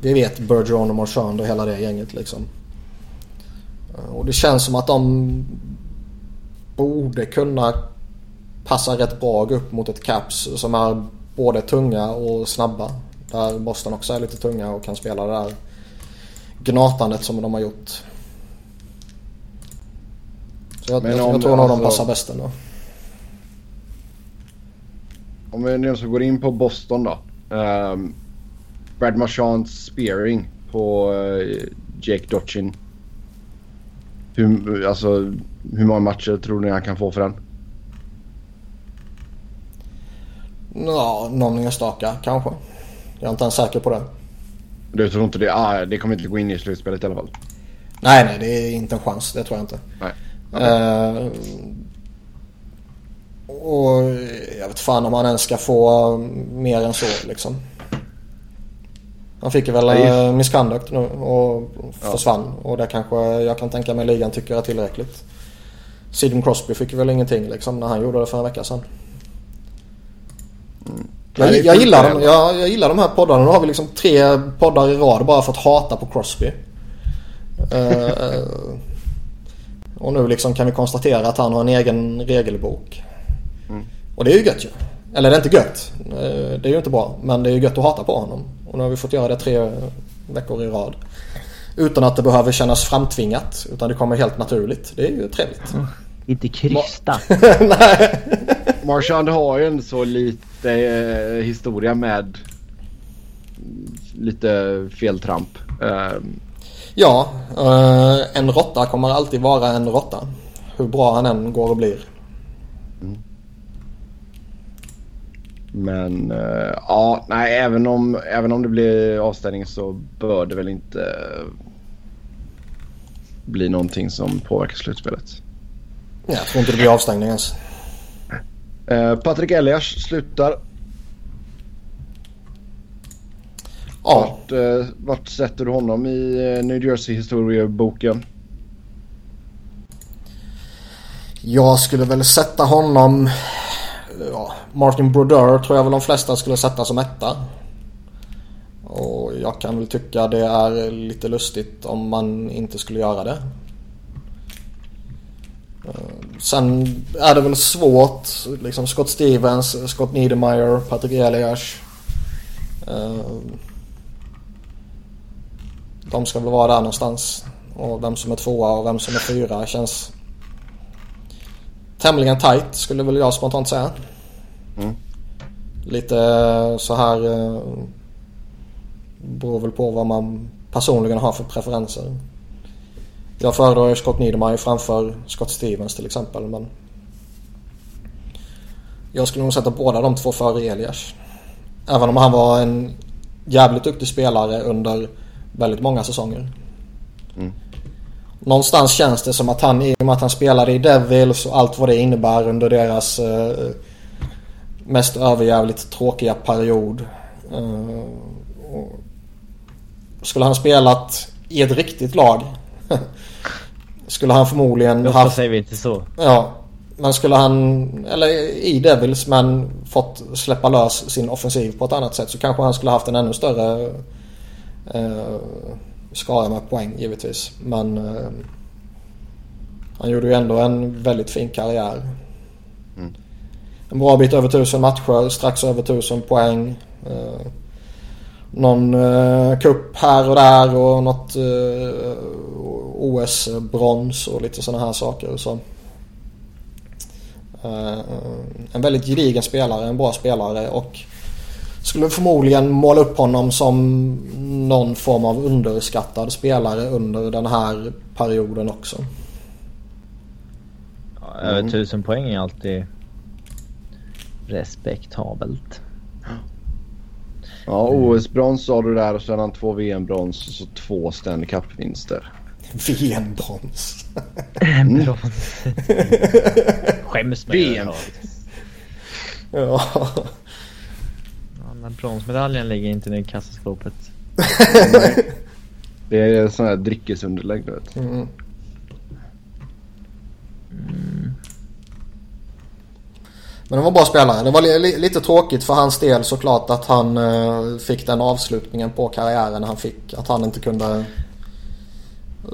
vi vet Bergeron och Marchand och hela det gänget liksom. Och det känns som att de borde kunna passa rätt bra upp mot ett Caps som är både tunga och snabba. Där Boston också är lite tunga och kan spela det där gnatandet som de har gjort. Så jag, jag, jag tror nog alltså... de passar bäst ändå om vi nu går in på Boston då. Um, Brad Marchands spearing på uh, Jake Dotchin. Hur, alltså, hur många matcher tror ni han kan få för den? Ja, någon enstaka kanske. Jag är inte ens säker på det. Du tror inte det? Ah, det kommer inte gå in i slutspelet i alla fall? Nej, nej, det är inte en chans. Det tror jag inte. Nej. Okay. Uh, och jag vet fan om han ens ska få mer än så liksom. Han fick ju väl Nej. Eh, misconduct nu och försvann. Ja. Och det kanske jag kan tänka mig ligan tycker är tillräckligt. Sidon Crosby fick väl ingenting liksom när han gjorde det för en vecka sedan. Mm. Jag, jag, gillar dem, jag, jag, gillar de här poddarna. Nu har vi liksom tre poddar i rad bara för att hata på Crosby. uh, och nu liksom kan vi konstatera att han har en egen regelbok. Och det är ju gött ju. Eller det är inte gött. Eh, det är ju inte bra. Men det är ju gött att hata på honom. Och nu har vi fått göra det tre veckor i rad. Utan att det behöver kännas framtvingat. Utan det kommer helt naturligt. Det är ju trevligt. Mm. Inte krysta. Nej. Marchand har ju en så lite eh, historia med lite feltramp. Eh. Ja, eh, en råtta kommer alltid vara en råtta. Hur bra han än går och blir. Mm. Men uh, ja, nej även om, även om det blir avstängning så bör det väl inte uh, bli någonting som påverkar slutspelet. Jag tror inte det blir avstängning ens. Uh, Patrik Elias slutar. Ja. Vart, vart sätter du honom i New Jersey-historieboken? Jag skulle väl sätta honom... Ja, Martin Brodeur tror jag väl de flesta skulle sätta som etta. Och jag kan väl tycka det är lite lustigt om man inte skulle göra det. Eh, sen är det väl svårt. Liksom Scott Stevens, Scott Niedermeyer, Patrick Elias. Eh, de ska väl vara där någonstans. Och vem som är tvåa och vem som är fyra känns tämligen tight skulle väl jag spontant säga. Mm. Lite så här eh, beror väl på vad man personligen har för preferenser. Jag föredrar Scott Niedermeyer framför Scott Stevens till exempel. Men jag skulle nog sätta båda de två före Elias. Även om han var en jävligt duktig spelare under väldigt många säsonger. Mm. Någonstans känns det som att han, i och med att han spelade i Devils och allt vad det innebär under deras eh, mest överjävligt tråkiga period. Eh, skulle han spelat i ett riktigt lag skulle han förmodligen Ofta haft... säger vi inte så. Ja. Men skulle han, eller i Devils men fått släppa lös sin offensiv på ett annat sätt så kanske han skulle haft en ännu större eh, skara med poäng givetvis. Men eh, han gjorde ju ändå en väldigt fin karriär. En bra bit över tusen matcher, strax över tusen poäng. Eh, någon eh, kupp här och där och något eh, OS-brons och lite sådana här saker. Så, eh, en väldigt gedigen spelare, en bra spelare och skulle förmodligen måla upp honom som någon form av underskattad spelare under den här perioden också. Över mm. tusen poäng är alltid respektabelt. Ja, OS-brons sa du där och sen han två VM-brons och så två Stanley Cup-vinster. VM-brons. Brons. Skäms med VM. Ja. ja. Den bronsmedaljen ligger inte i kassaskåpet. Det är sån här dryckesunderlägg du vet. Mm. Mm. Men han var bra spelare. Det var li lite tråkigt för hans del såklart att han uh, fick den avslutningen på karriären han fick. Att han inte kunde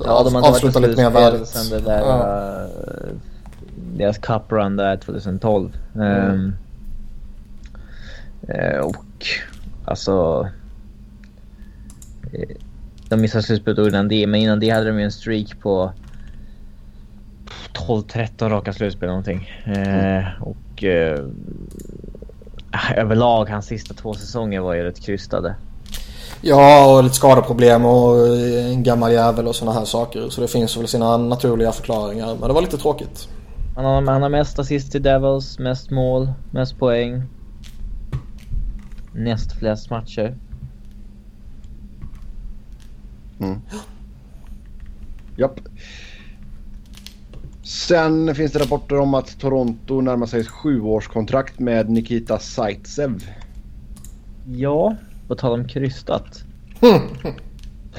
ja, de avsluta lite mer värdigt. Sen det där, ja. uh, deras cup run där 2012. Mm. Um, och alltså... De missade slutspelet innan det, men innan det hade de ju en streak på 12-13 raka slutspel någonting. Mm. och eh, överlag hans sista två säsonger var ju rätt krystade. Ja, och lite skadeproblem och en gammal jävel och sådana här saker. Så det finns väl sina naturliga förklaringar. Men det var lite tråkigt. Han har, han har mest assist till Devils, mest mål, mest poäng. Näst flest matcher. Mm. Japp. Sen finns det rapporter om att Toronto närmar sig ett sjuårskontrakt med Nikita Zaitsev. Ja, på tal om krystat.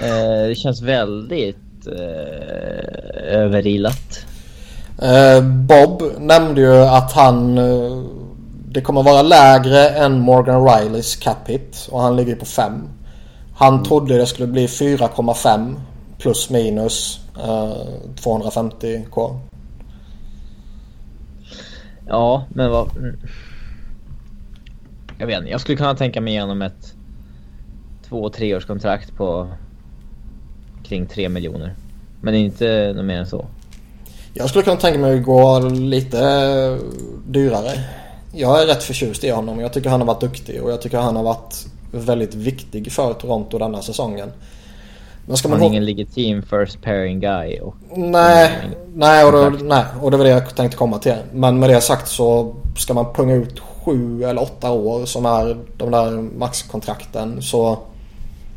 eh, det känns väldigt eh, överilat. Eh, Bob nämnde ju att han... Eh, det kommer vara lägre än Morgan Rileys cap hit och han ligger på 5. Han mm. trodde det skulle bli 4,5 plus minus 250k. Ja, men vad... Jag vet inte. Jag skulle kunna tänka mig igenom ett två treårskontrakt på kring tre miljoner. Men inte något mer än så. Jag skulle kunna tänka mig att gå lite dyrare. Jag är rätt förtjust i honom. Jag tycker han har varit duktig och jag tycker han har varit väldigt viktig för Toronto denna säsongen. Men ska man har ingen legitim first pairing guy. Och nej, nej, och då, nej, och det var det jag tänkte komma till. Men med det sagt så ska man punga ut sju eller åtta år som är de där maxkontrakten så...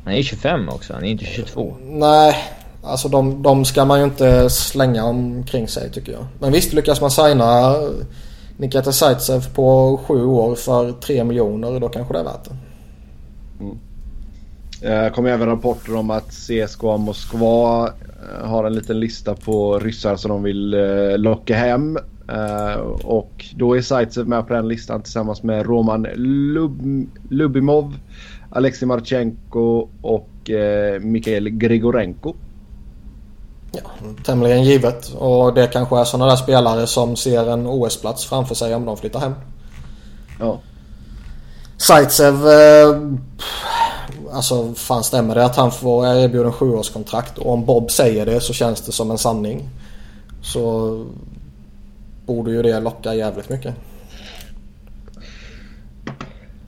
Han är ju 25 också, han är inte 22. Nej, alltså de, de ska man ju inte slänga omkring sig tycker jag. Men visst lyckas man signa Nikita Zaitsev på sju år för tre miljoner då kanske det är värt det. Mm. Det kom även rapporter om att CSKA Moskva eh, har en liten lista på ryssar som de vill eh, locka hem. Eh, och då är Zaitsev med på den listan tillsammans med Roman Lub Lubimov, Alexej Marchenko och eh, Mikhail Grigorenko. Ja, tämligen givet. Och det kanske är sådana där spelare som ser en OS-plats framför sig om de flyttar hem. Ja. Zaitsev... Eh, alltså fan stämmer det att han får erbjuden sjuårskontrakt och om Bob säger det så känns det som en sanning. Så borde ju det locka jävligt mycket.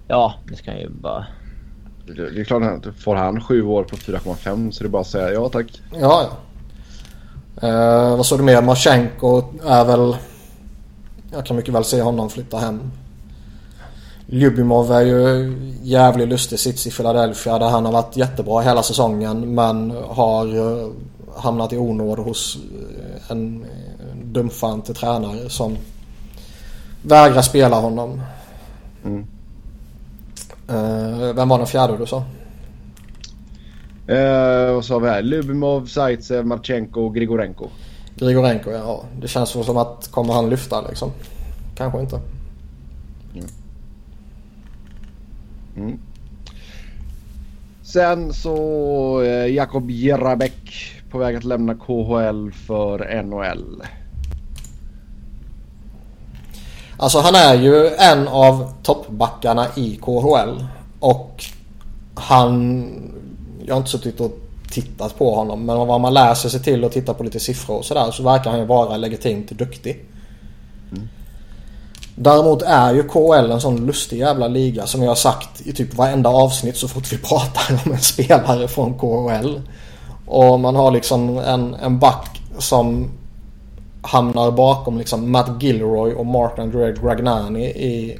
Ja, det ska ju bara... Det är klart att får han sju år på 4,5 så det är bara att säga ja tack. Ja, ja. Eh, vad sa du mer? Marchenko är väl... Jag kan mycket väl se honom flytta hem. Ljubimov är ju jävligt lustig sits i Philadelphia där han har varit jättebra hela säsongen men har uh, hamnat i onåd hos uh, en dumfante tränare som vägrar spela honom. Mm. Uh, vem var den fjärde du sa? Uh, vad sa vi här? Lubimov, Zaitsev, Marchenko och Grigorenko. Grigorenko ja. Det känns som att kommer han lyfta liksom? Kanske inte. Mm. Mm. Sen så eh, Jakob Jerabek på väg att lämna KHL för NHL. Alltså han är ju en av toppbackarna i KHL. Och han... Jag har inte suttit och tittat på honom. Men om man läser sig till och tittar på lite siffror och sådär så verkar han ju vara legitimt duktig. Däremot är ju KHL en sån lustig jävla liga som jag har sagt i typ varenda avsnitt så fort vi pratar om en spelare från KHL. Och man har liksom en, en back som hamnar bakom liksom Matt Gilroy och Martin Greg Ragnani i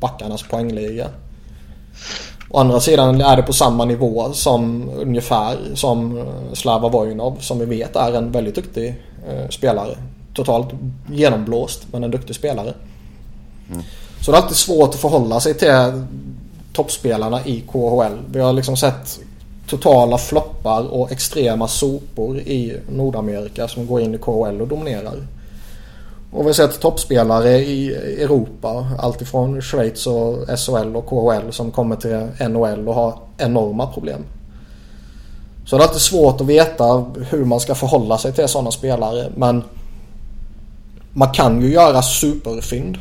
backarnas poängliga. Å andra sidan är det på samma nivå som ungefär som Slava Vojnov som vi vet är en väldigt duktig eh, spelare. Totalt genomblåst men en duktig spelare. Mm. Så det är alltid svårt att förhålla sig till toppspelarna i KHL. Vi har liksom sett totala floppar och extrema sopor i Nordamerika som går in i KHL och dominerar. Och vi har sett toppspelare i Europa, alltifrån Schweiz och SHL och KHL som kommer till NHL och har enorma problem. Så det är alltid svårt att veta hur man ska förhålla sig till sådana spelare men man kan ju göra superfynd.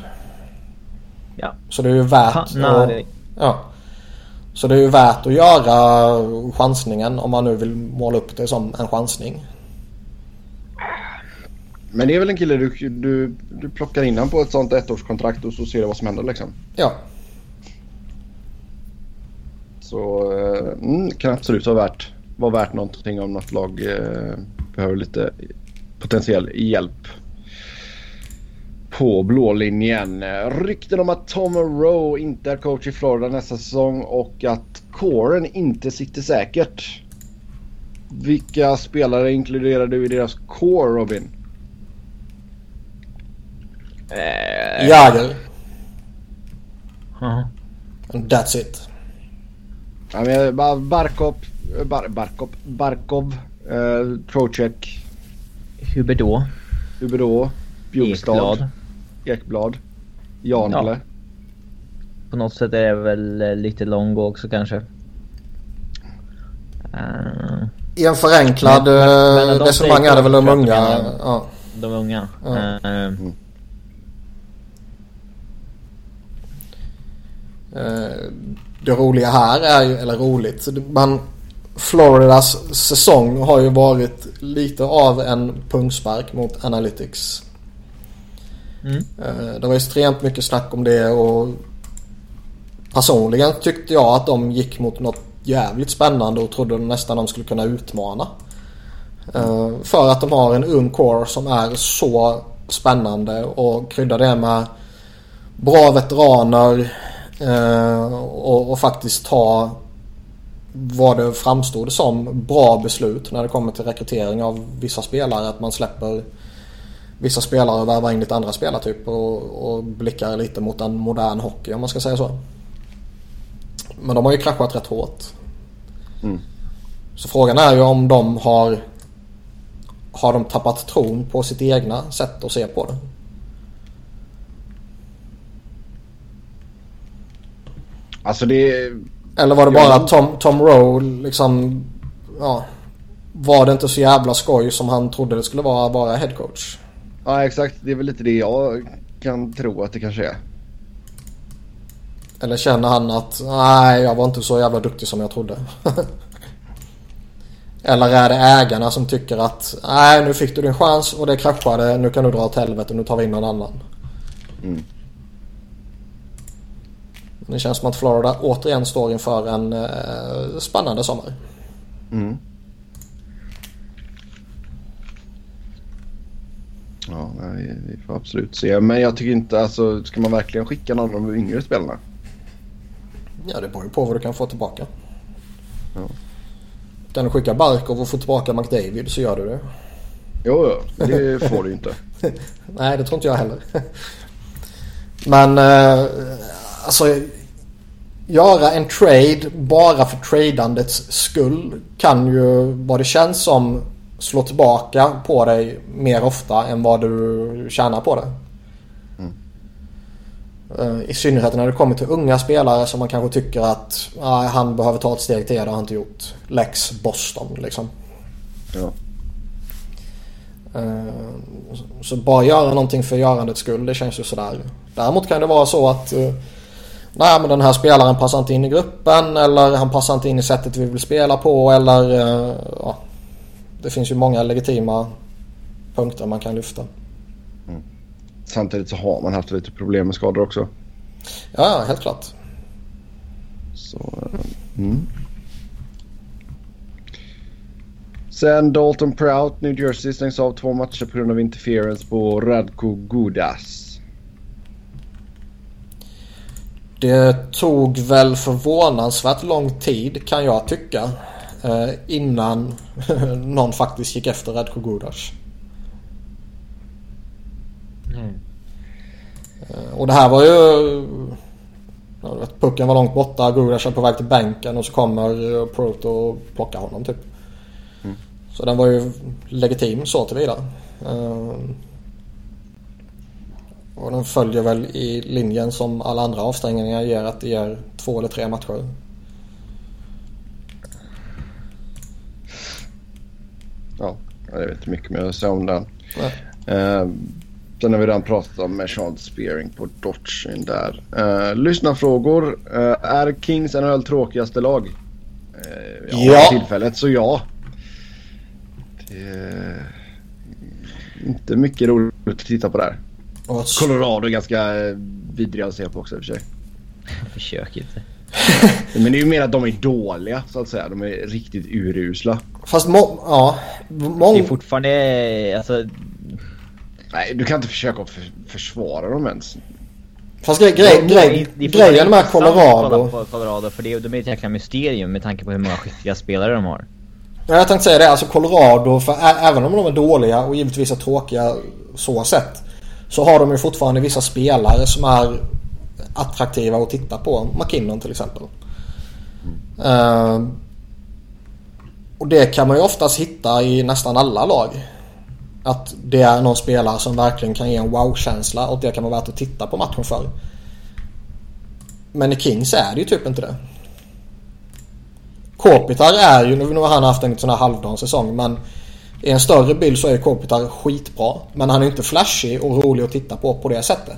Ja. Så det är ju värt att, ja. Så det är ju värt att göra chansningen om man nu vill måla upp det som en chansning. Men det är väl en kille du, du, du plockar in han på ett sånt ettårskontrakt och så ser du vad som händer liksom? Ja. Så eh, mm, kan absolut vara värt, vara värt någonting om något lag eh, behöver lite potentiell hjälp på blå linjen. Rykten om att Tom Rowe inte är coach i Florida nästa säsong och att kåren inte sitter säkert. Vilka spelare inkluderar du i deras core Robin? Uh, Jagr. Uh-huh. That's it. Ja, men, Barkov, Bar, Barkov, Barkov, uh, Trocek. Huberdå. Huberdå. Bjugstad. Ekblad. Janele. Ja. På något sätt är det väl eh, lite Longo också kanske. Uh... I en förenklad men, men, men resonemang är det väl de unga. Ja. De unga. Ja. Uh, mm. Det roliga här är ju, eller roligt, man, Floridas säsong har ju varit lite av en pungspark mot Analytics. Mm. Eh, det var extremt mycket snack om det och personligen tyckte jag att de gick mot något jävligt spännande och trodde nästan de skulle kunna utmana. Mm. För att de har en ung core som är så spännande och kryddar det med bra veteraner eh, och, och faktiskt ta vad det framstod som bra beslut när det kommer till rekrytering av vissa spelare. Att man släpper vissa spelare värvar in lite andra spelartyper och, och blickar lite mot en modern hockey om man ska säga så. Men de har ju kraschat rätt hårt. Mm. Så frågan är ju om de har har de tappat tron på sitt egna sätt att se på det? Alltså det Eller var det bara att Tom, Tom Rowe liksom... Ja. Var det inte så jävla skoj som han trodde det skulle vara att vara headcoach? Ja exakt. Det är väl lite det jag kan tro att det kanske är. Eller känner han att nej jag var inte så jävla duktig som jag trodde. Eller är det ägarna som tycker att nej nu fick du din chans och det kraschade. Nu kan du dra åt helvete. Nu tar vi in någon annan. Mm. Det känns som att Florida återigen står inför en eh, spännande sommar. Mm. Ja, nej, vi får absolut se. Men jag tycker inte, alltså ska man verkligen skicka någon av de yngre spelarna? Ja, det beror ju på vad du kan få tillbaka. Ja. Kan du skicka Barkov och få tillbaka McDavid så gör du det. Jo, jo det får du ju inte. nej, det tror inte jag heller. Men eh, alltså göra en trade bara för tradandets skull kan ju vad det känns som slå tillbaka på dig mer ofta än vad du tjänar på det. Mm. I synnerhet när det kommer till unga spelare som man kanske tycker att ah, han behöver ta ett steg till. Det har han inte gjort. Lex Boston liksom. Ja. Eh, så bara göra någonting för görandets skull, det känns ju sådär. Däremot kan det vara så att eh, Nej men den här spelaren passar inte in i gruppen eller han passar inte in i sättet vi vill spela på eller ja, det finns ju många legitima punkter man kan lyfta. Mm. Samtidigt så har man haft lite problem med skador också. Ja, helt klart. Så, mm. Sen Dalton Prout, New Jersey stängs av två matcher på grund av interference på Radko Gudas. Det tog väl förvånansvärt lång tid kan jag tycka. Eh, innan någon faktiskt gick efter Radko Gudas. Mm. Eh, och det här var ju... Vet, pucken var långt borta, Gudas är på väg till bänken och så kommer Proto och plockar honom typ. Mm. Så den var ju legitim så tillvida. Och den följer väl i linjen som alla andra avstängningar ger att det ger två eller tre matcher. Ja, jag vet inte mycket mer att säga om den. Eh, sen har vi redan pratat om Merchant Spearing på Dodgen där. Eh, lyssnarfrågor. Eh, är Kings NHL tråkigaste lag? Eh, ja, ja. tillfället så ja. Det är inte mycket roligt att titta på där. Colorado är ganska vidriga att se på också i och för sig. Försök inte. Men det är ju mer att de är dåliga så att säga. De är riktigt urusla. Fast må ja. Mång... Det är fortfarande alltså... Nej, du kan inte försöka för försvara dem ens. Fast grej, grej, grej, grejen med Colorado... På Colorado för det, de är ett jäkla mysterium med tanke på hur många skickliga spelare de har. Ja, jag tänkte säga det. Alltså Colorado, för även om de är dåliga och givetvis är tråkiga så sett. Så har de ju fortfarande vissa spelare som är attraktiva att titta på. McKinnon till exempel. Mm. Uh, och det kan man ju oftast hitta i nästan alla lag. Att det är någon spelare som verkligen kan ge en wow-känsla och det kan vara värt att titta på matchen för. Men i Kings är det ju typ inte det. Kopitar är ju, nu har han haft en sån här halvdan säsong men i en större bild så är Kopitar skitbra. Men han är inte flashig och rolig att titta på på det sättet.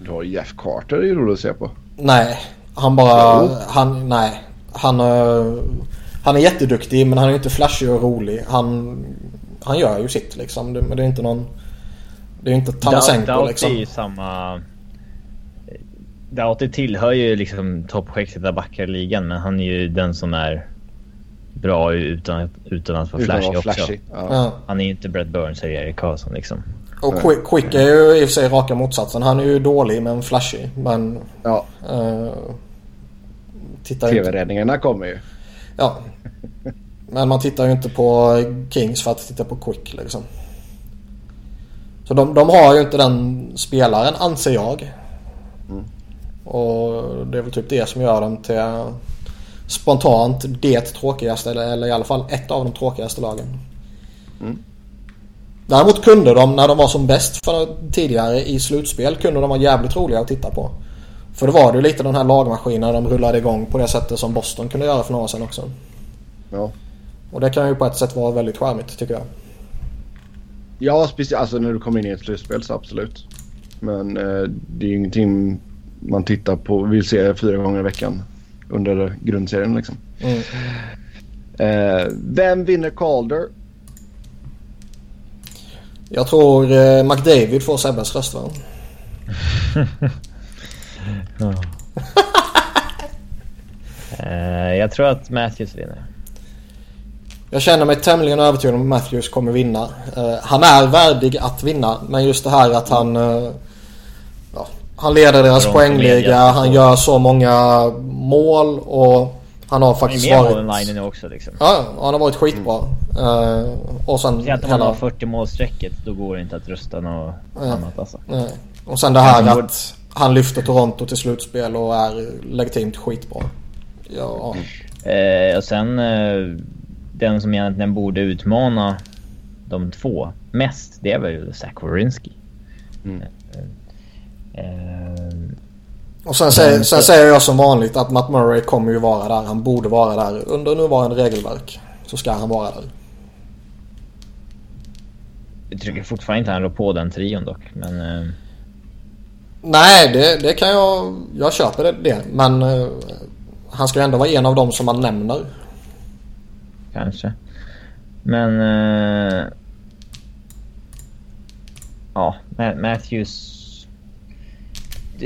Du har Jeff Carter, det är roligt att se på. Nej, han bara... Jo. Han, nej. Han, uh, han är jätteduktig men han är inte flashig och rolig. Han, han gör ju sitt liksom. Det, men det är inte någon... Det är inte Tarasenko liksom. Det är samma... Doughty tillhör ju liksom toppskiktet av ligan men han är ju den som är bra utan, utan att vara flashig också. Flashig, ja. Han är ju inte Brad Burns eller Erik Karlsson liksom. Och Quick, Quick är ju i och för sig raka motsatsen. Han är ju dålig men flashig. Men... Ja. Uh, TV-räddningarna kommer ju. Ja. Men man tittar ju inte på Kings för att titta på Quick liksom. Så de, de har ju inte den spelaren anser jag. Mm. Och det är väl typ det som gör dem till spontant det tråkigaste eller, i alla fall ett av de tråkigaste lagen. Mm. Däremot kunde de när de var som bäst för tidigare i slutspel kunde de vara jävligt roliga att titta på. För det var det ju lite den här lagmaskinen de rullade igång på det sättet som Boston kunde göra för några år sedan också. Ja. Och det kan ju på ett sätt vara väldigt charmigt tycker jag. Ja, speciellt alltså när du kommer in i ett slutspel så absolut. Men eh, det är ju ingenting man tittar på, vill se fyra gånger i veckan under grundserien liksom. Mm. Eh, vem vinner Calder? Jag tror eh, McDavid får Sebbes röst va? uh, jag tror att Matthews vinner. Jag känner mig tämligen övertygad om att Matthews kommer vinna. Uh, han är värdig att vinna men just det här att han... Uh, ja, han leder deras poängliga, han gör så många mål och han har faktiskt varit... Han är med nu också liksom. Ja, han har varit skitbra. Uh, och sen... Säg att om han har 40 målstrecket då går det inte att rösta något ja. annat alltså. Nej. Och sen det här att han lyfter Toronto till slutspel och är legitimt skitbra. Ja. Eh, och sen eh, den som egentligen borde utmana de två mest, det är väl Zach Wierenski. Mm. Eh, eh, och sen säger, sen säger jag som vanligt att Matt Murray kommer ju vara där. Han borde vara där. Under nuvarande regelverk så ska han vara där. Jag tycker fortfarande inte han rår på den trion dock. Men, eh... Nej, det, det kan jag... Jag köper det. det men eh, han ska ju ändå vara en av dem som man nämner. Kanske. Men... Eh... Ja, Matthews...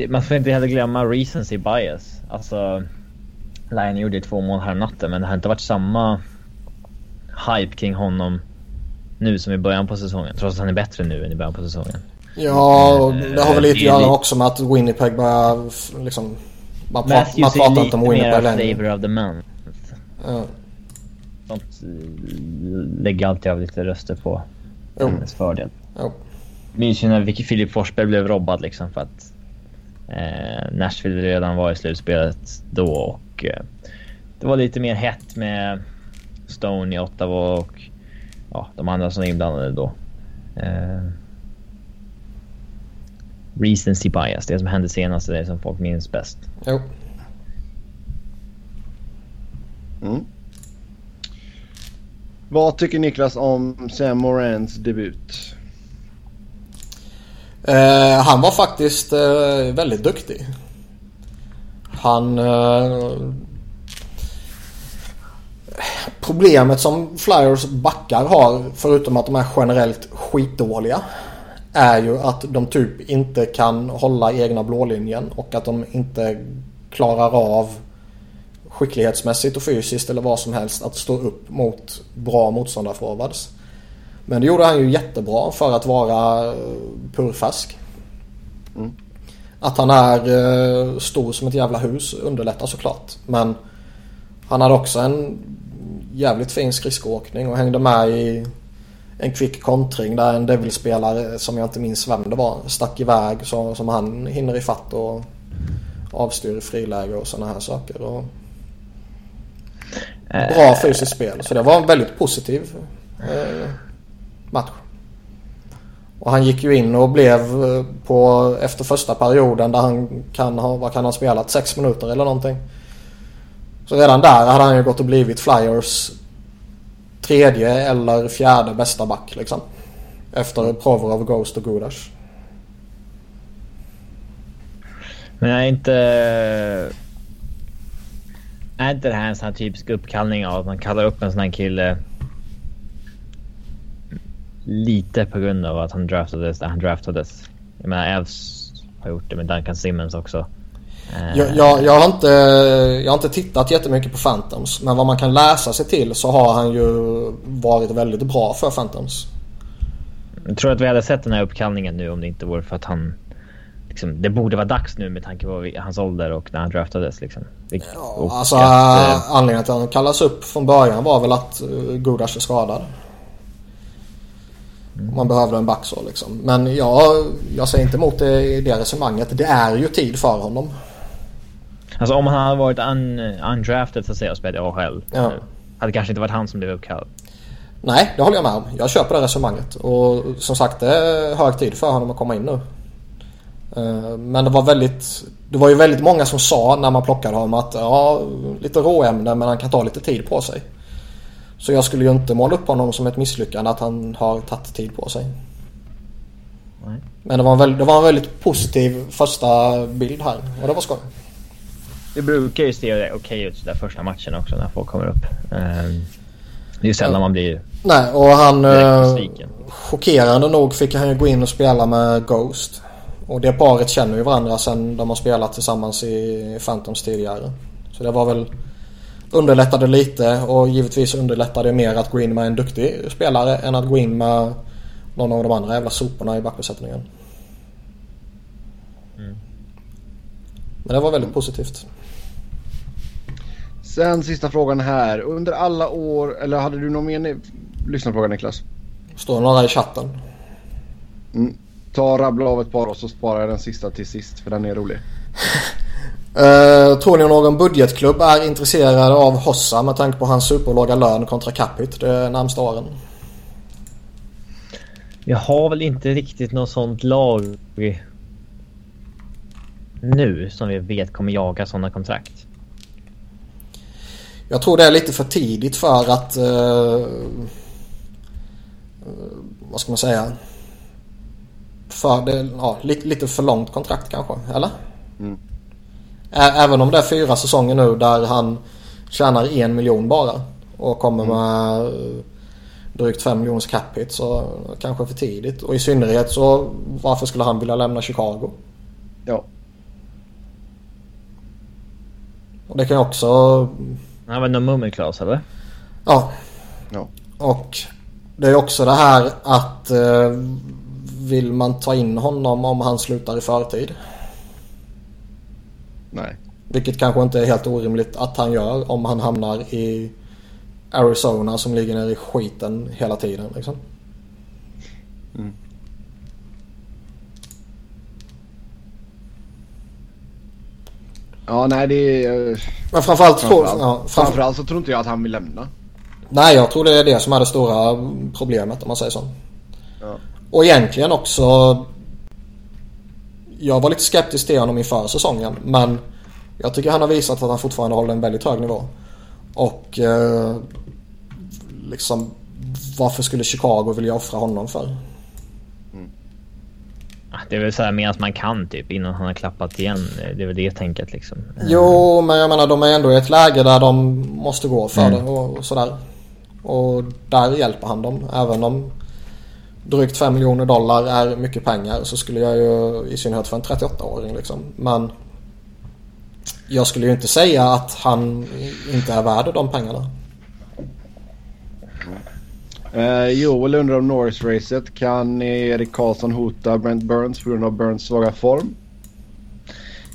Man får inte heller glömma recency bias. Alltså... Lion gjorde två mål här natten men det har inte varit samma hype kring honom nu som i början på säsongen. Trots att han är bättre nu än i början på säsongen. Ja, det har väl lite att göra också med att Winnipeg börjar liksom... Man, Matthews man pratar inte om Winnipeg längre. Flavor of the month. Ja. Sånt lägger alltid av lite röster på jo. hennes fördel. Jo. Minns ju när Filip Forsberg blev robbad liksom för att eh, Nashville redan var i slutspelet då och eh, det var lite mer hett med Stone i Ottawa och ja, de andra som är inblandade då. Eh, recency bias, det som hände senast, det som folk minns bäst. Jo. Mm. Vad tycker Niklas om Sam Morans debut? Eh, han var faktiskt eh, väldigt duktig. Han... Eh, problemet som Flyers backar har, förutom att de är generellt skitdåliga, är ju att de typ inte kan hålla egna blålinjen och att de inte klarar av skicklighetsmässigt och fysiskt eller vad som helst att stå upp mot bra motståndarforwards. Men det gjorde han ju jättebra för att vara eh, purfärsk. Mm. Att han är eh, stor som ett jävla hus underlättar såklart. Men han hade också en jävligt fin skridskoåkning och hängde med i en kvick kontring där en Devil-spelare som jag inte minns vem det var stack iväg så, som han hinner ifatt och avstyr friläge och sådana här saker. Och bra uh, fysiskt spel. Så det var en väldigt positiv eh, match. Och han gick ju in och blev eh, på efter första perioden där han kan ha, vad kan han spelat? Sex minuter eller någonting. Så redan där hade han ju gått och blivit Flyers tredje eller fjärde bästa back liksom. Efter Provorov, Ghost och Gudas. Men är inte... Är inte det här en sån här typisk uppkallning av att man kallar upp en sån här kille lite på grund av att han draftades där han draftades. Jag menar Elfs har gjort det med Duncan Simmons också. Eh. Jag, jag, jag, har inte, jag har inte tittat jättemycket på Phantoms. Men vad man kan läsa sig till så har han ju varit väldigt bra för Phantoms. Jag tror att vi hade sett den här uppkallningen nu om det inte vore för att han... Liksom, det borde vara dags nu med tanke på hans ålder och när han draftades. Liksom. Ja, alltså att, äh, anledningen till att han kallas upp från början var väl att uh, Gudas är skadad. Mm. Man behövde en back så liksom. Men jag, jag säger inte emot det i det resonemanget. Det är ju tid för honom. Alltså om han hade varit un, undrafted så att säga och spelat i AHL. Ja. Hade kanske inte varit han som blev uppkallad. Nej, det håller jag med om. Jag köper det resonemanget. Och som sagt, det är hög tid för honom att komma in nu. Eh, men det var väldigt Det var ju väldigt många som sa när man plockade honom att ja, lite råämne men han kan ta lite tid på sig. Så jag skulle ju inte måla upp honom som ett misslyckande att han har tagit tid på sig. Nej. Men det var, en väldigt, det var en väldigt positiv första bild här och det var skoj. Det brukar ju se okej ut där första matchen också när folk kommer upp. Ehm, det är ju sällan man blir Nej, och han... Eh, chockerande nog fick han ju gå in och spela med Ghost. Och det paret känner ju varandra sen de har spelat tillsammans i Phantoms tidigare. Så det var väl underlättade lite och givetvis underlättade mer att gå in med en duktig spelare än att gå in med någon av de andra jävla soporna i backbesättningen. Mm. Men det var väldigt positivt. Sen sista frågan här. Under alla år, eller hade du någon mer lyssnarfråga Niklas? Står några i chatten. Mm. Ta rabbla av ett par och så sparar jag den sista till sist för den är rolig. uh, tror ni någon budgetklubb är intresserad av Hossa med tanke på hans superlåga lön kontra Capit de närmsta åren? Jag har väl inte riktigt något sånt lag nu som vi vet kommer jaga sådana kontrakt. Jag tror det är lite för tidigt för att... Uh, vad ska man säga? För det, ja, lite, lite för långt kontrakt kanske, eller? Mm. Även om det är fyra säsonger nu där han tjänar en miljon bara och kommer mm. med drygt fem miljoners cap hit så kanske för tidigt. Och i synnerhet så varför skulle han vilja lämna Chicago? Ja. Och det kan ju också... Han var någon mummelklaus eller? Ja. ja. Och det är också det här att eh, vill man ta in honom om han slutar i förtid? Nej. Vilket kanske inte är helt orimligt att han gör om han hamnar i Arizona som ligger nere i skiten hela tiden liksom. Mm. Ja, nej det är... Men framförallt, framförallt, tror, ja, framför... framförallt så tror inte jag att han vill lämna. Nej, jag tror det är det som är det stora problemet om man säger så. Ja. Och egentligen också... Jag var lite skeptisk till honom inför säsongen men jag tycker han har visat att han fortfarande håller en väldigt hög nivå. Och eh, liksom varför skulle Chicago vilja offra honom för? Mm. Det är väl såhär medan man kan typ innan han har klappat igen. Det är väl det tänket liksom. Jo, men jag menar de är ändå i ett läge där de måste gå för mm. det och, och sådär. Och där hjälper han dem. Även om drygt 5 miljoner dollar är mycket pengar så skulle jag ju i synnerhet för en 38-åring liksom. Men jag skulle ju inte säga att han inte är värd de pengarna. Uh, Joel undrar om Norris-racet. Kan Erik Karlsson hota Brent Burns på grund av Burns svaga form?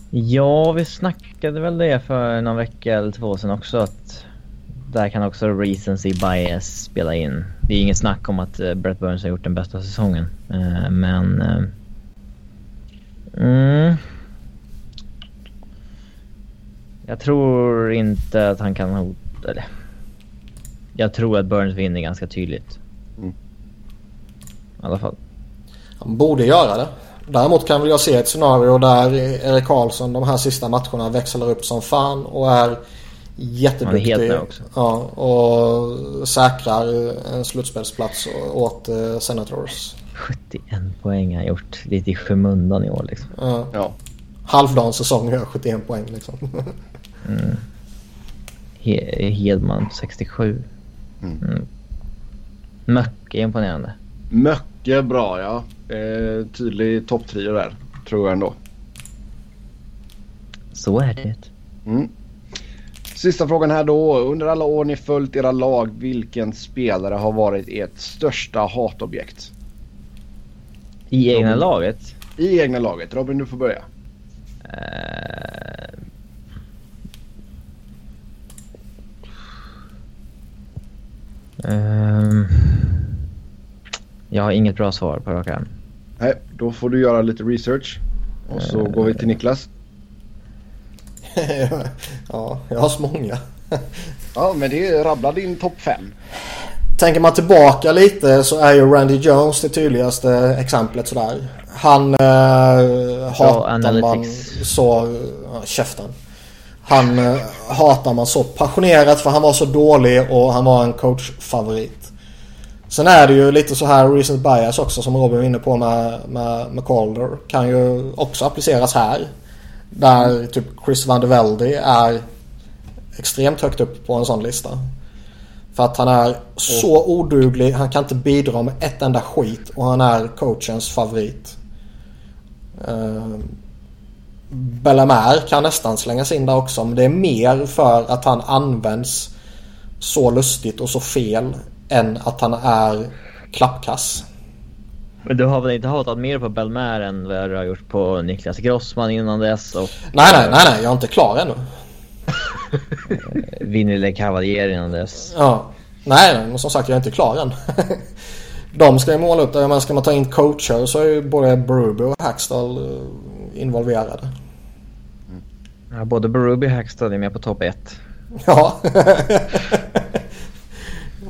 Ja, vi snackade väl det för någon vecka eller två sedan också. Att där kan också recency bias spela in. Det är inget snack om att eh, Brett Burns har gjort den bästa säsongen. Uh, men... Uh, mm, jag tror inte att han kan hota... Eller, jag tror att Burns vinner ganska tydligt. Mm. I alla fall. Han borde göra det. Däremot kan väl jag se ett scenario där Erik Karlsson de här sista matcherna växlar upp som fan och är jätteduktig. Han är helt också. Ja, och säkrar en slutspelsplats åt uh, Senators. 71 poäng har gjort lite i skymundan i år liksom. Ja. ja. Halvdan säsong gör 71 poäng liksom. mm. He Hedman 67. Mm. Mm. Mycket imponerande. Mycket bra ja. Eh, tydlig topptrio där. Tror jag ändå. Så är det. Mm. Sista frågan här då. Under alla år ni följt era lag, vilken spelare har varit ert största hatobjekt? I egna Robin. laget? I egna laget. Robin, du får börja. Uh... Um... Jag har inget bra svar på raka Nej, då får du göra lite research. Och så uh... går vi till Niklas. ja, jag har så många. ja, men det är rabbla din topp fem. tänker man tillbaka lite så är ju Randy Jones det tydligaste exemplet sådär. Han eh, hatar man så... Ja, käften. Han eh, hatar man så passionerat för han var så dålig och han var en coachfavorit. Sen är det ju lite så här recent bias också som Robin var inne på med, med, med Calder. Kan ju också appliceras här. Där typ Chris Van de Velde är extremt högt upp på en sån lista. För att han är så oduglig. Han kan inte bidra med ett enda skit och han är coachens favorit. Uh, Bellamare kan nästan slängas in där också. Men det är mer för att han används så lustigt och så fel än att han är klappkass. Men du har väl inte hatat mer på Belmare än vad du har gjort på Niklas Grossman innan dess? Och... Nej, nej, nej, nej, jag är inte klar ännu. Vinner Le Cavalier innan dess. Ja. Nej, men som sagt jag är inte klar än. De ska ju måla upp det. Men ska man ta in coacher så är ju både Berube och Hackstall eh, involverade. Ja, både Berube och Hackstall är med på topp 1. Ja.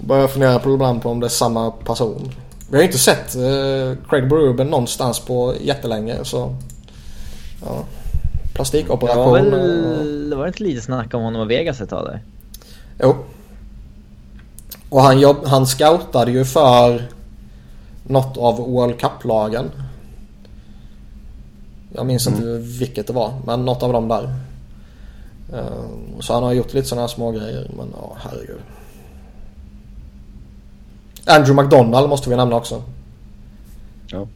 Börjar fundera på ibland på om det är samma person. Vi har inte sett eh, Craig Berube någonstans på jättelänge så... Ja. Plastikoperation. Det var, väl, det var inte lite snack om honom och Vegas ett tag där? Jo. Och han, jobb, han scoutade ju för något av World Cup-lagen. Jag minns mm. inte vilket det var, men något av dem där. Uh, så han har gjort lite sådana här små grejer men ja, herregud. Andrew McDonald måste vi nämna också. Ja.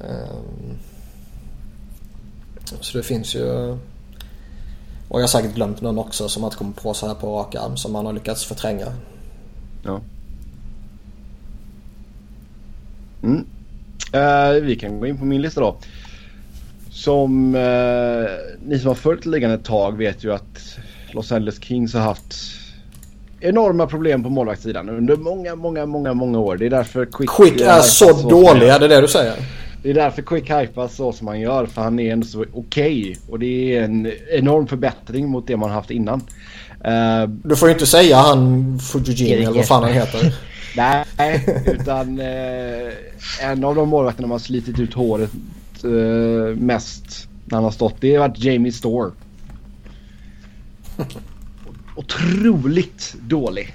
Uh, så det finns ju... Och jag har säkert glömt någon också som man inte kommer på så här på rak arm som man har lyckats förtränga. Ja. Mm. Uh, vi kan gå in på min lista då. Som uh, ni som har följt ligan ett tag vet ju att Los Angeles Kings har haft enorma problem på målvaktssidan under många, många, många, många år. Det är därför Quick... Quick är så, så dålig, är det det du säger? Det är därför Quick hypas så som han gör. För han är ändå så okej. Okay. Och det är en enorm förbättring mot det man haft innan. Uh, du får ju inte säga han Fujijin eller vad fan han heter. Nej, utan uh, en av de målvakterna man har slitit ut håret uh, mest när han har stått. Det har varit Jamie Store. Otroligt dålig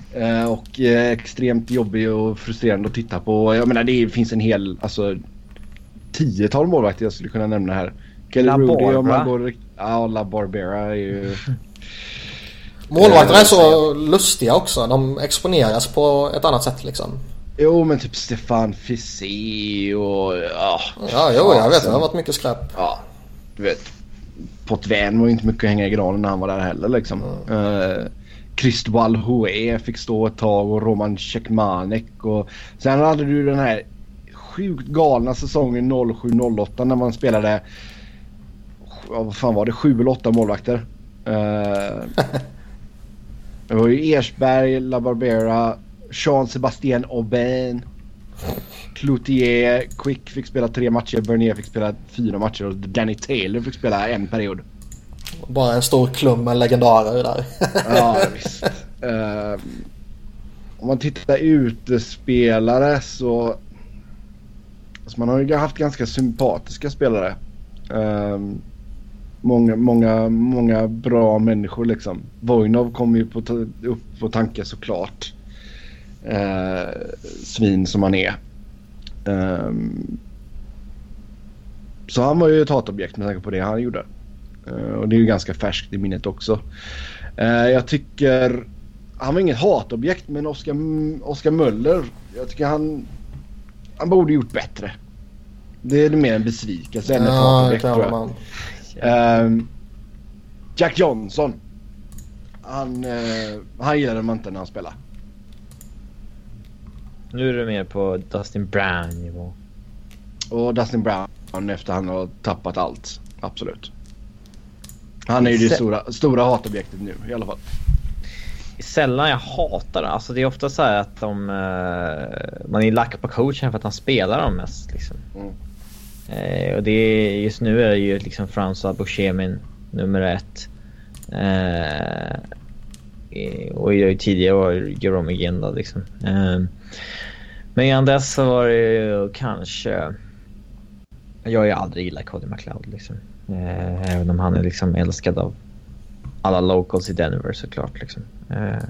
och extremt jobbig och frustrerande att titta på. Jag menar det finns en hel, alltså tiotal målvakter jag skulle kunna nämna här. Kelly La Rudy om man går... Ja, La Barbera är ju... Målvakterna är så lustiga också. De exponeras på ett annat sätt liksom. Jo men typ Stefan Fissé och... Ja, ja jo jag vet. Det har varit mycket skräp. Ja, du vet. Potvin var inte mycket att hänga i granen när han var där heller liksom. Mm. Uh, Cristobal Houé fick stå ett tag och Roman Cekmanek och... Sen hade du den här sjukt galna säsongen 07-08 när man spelade... Vad fan var det? Sju eller åtta målvakter. Uh, det var ju Ersberg, La Barbera, Jean Sebastien Aubin. Cloutier, Quick fick spela tre matcher, Bernier fick spela fyra matcher och Danny Taylor fick spela en period. Bara en stor klump med legendarer där. ja, visst. Uh, om man tittar utespelare så Alltså man har ju haft ganska sympatiska spelare. Um, många, många, många bra människor liksom. Vojnov kom ju på upp på tanke såklart. Uh, svin som han är. Um, så han var ju ett hatobjekt med tanke på det han gjorde. Uh, och det är ju ganska färskt i minnet också. Uh, jag tycker... Han var inget hatobjekt men Oskar, Oskar Möller. Jag tycker han han borde gjort bättre. Det är mer en besvikelse än ett ja, tror jag. Um, Jack Johnson. Han, uh, han gillade man inte när han spelade. Nu är du mer på Dustin Brown nivå. Och Dustin Brown efter han har tappat allt. Absolut. Han är ju det stora, stora hatobjektet nu i alla fall sällan jag hatar det. Alltså det är ofta så att de, uh, man är lack på coachen för att han spelar dem mest. Liksom. Mm. Uh, och det är, just nu är det ju liksom François Boucher min nummer ett. Uh, och jag tidigare var Jerome Ginda liksom. Eh, men innan dess så var det ju kanske... Jag har ju aldrig gillat Cody McLeod liksom. Eh, även om han är liksom älskad av alla locals i Denver såklart. Liksom. Eh,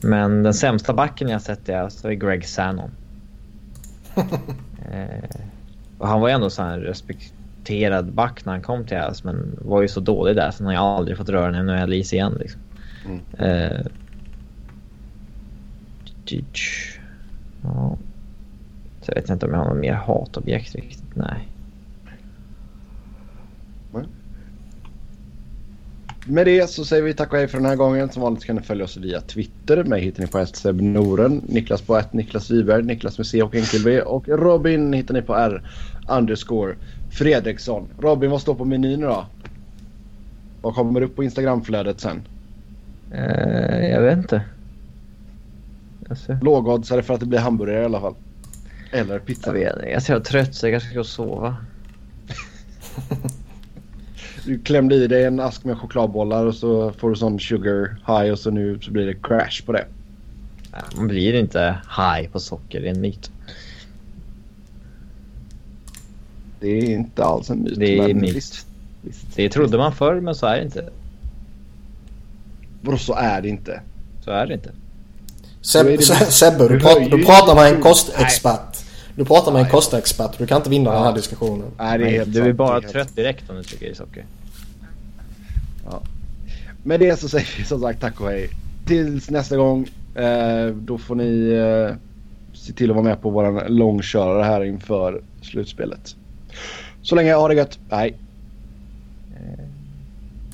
men den sämsta backen jag sett är, alltså är Greg Sannon. eh, och han var ju ändå så här respekterad back när han kom till oss men var ju så dålig där så han har ju aldrig fått röra en NHL-is igen. Liksom. Mm. Ja. Så jag vet inte om jag har något mer hatobjekt riktigt. Nej. Med det så säger vi tack och hej för den här gången. Som vanligt kan ni följa oss via Twitter. Mig hittar ni på Noren, Niklas på ett Niklas Wiberg, Niklas med C och enkel V och Robin hittar ni på R underscore Fredriksson. Robin, vad står på menyn då? Vad kommer upp på Instagramflödet sen? Uh, jag vet inte. Alltså. Lågoddsare för att det blir hamburgare i alla fall. Eller pizza. Jag vet inte. Jag är trött så jag kanske ska gå och sova. du klämde i dig en ask med chokladbollar och så får du sån sugar high och så nu så blir det crash på det. Man blir inte high på socker, det är en myt. Det är inte alls en myt. Det är myt. Visst, visst. Det trodde man förr men så är det inte. Vadå så är det inte? Så är det inte. Sebbe, du, pratar, du pratar med en kostexpert. Du pratar med en kostexpert. Du kan inte vinna den här diskussionen. Nej, det är helt Du är bara trött direkt om du tycker det är socker. Ja. Med det så säger vi som sagt tack och hej. Tills nästa gång. Eh, då får ni eh, se till att vara med på våran långkörare här inför slutspelet. Så länge, ha det gött. Hej.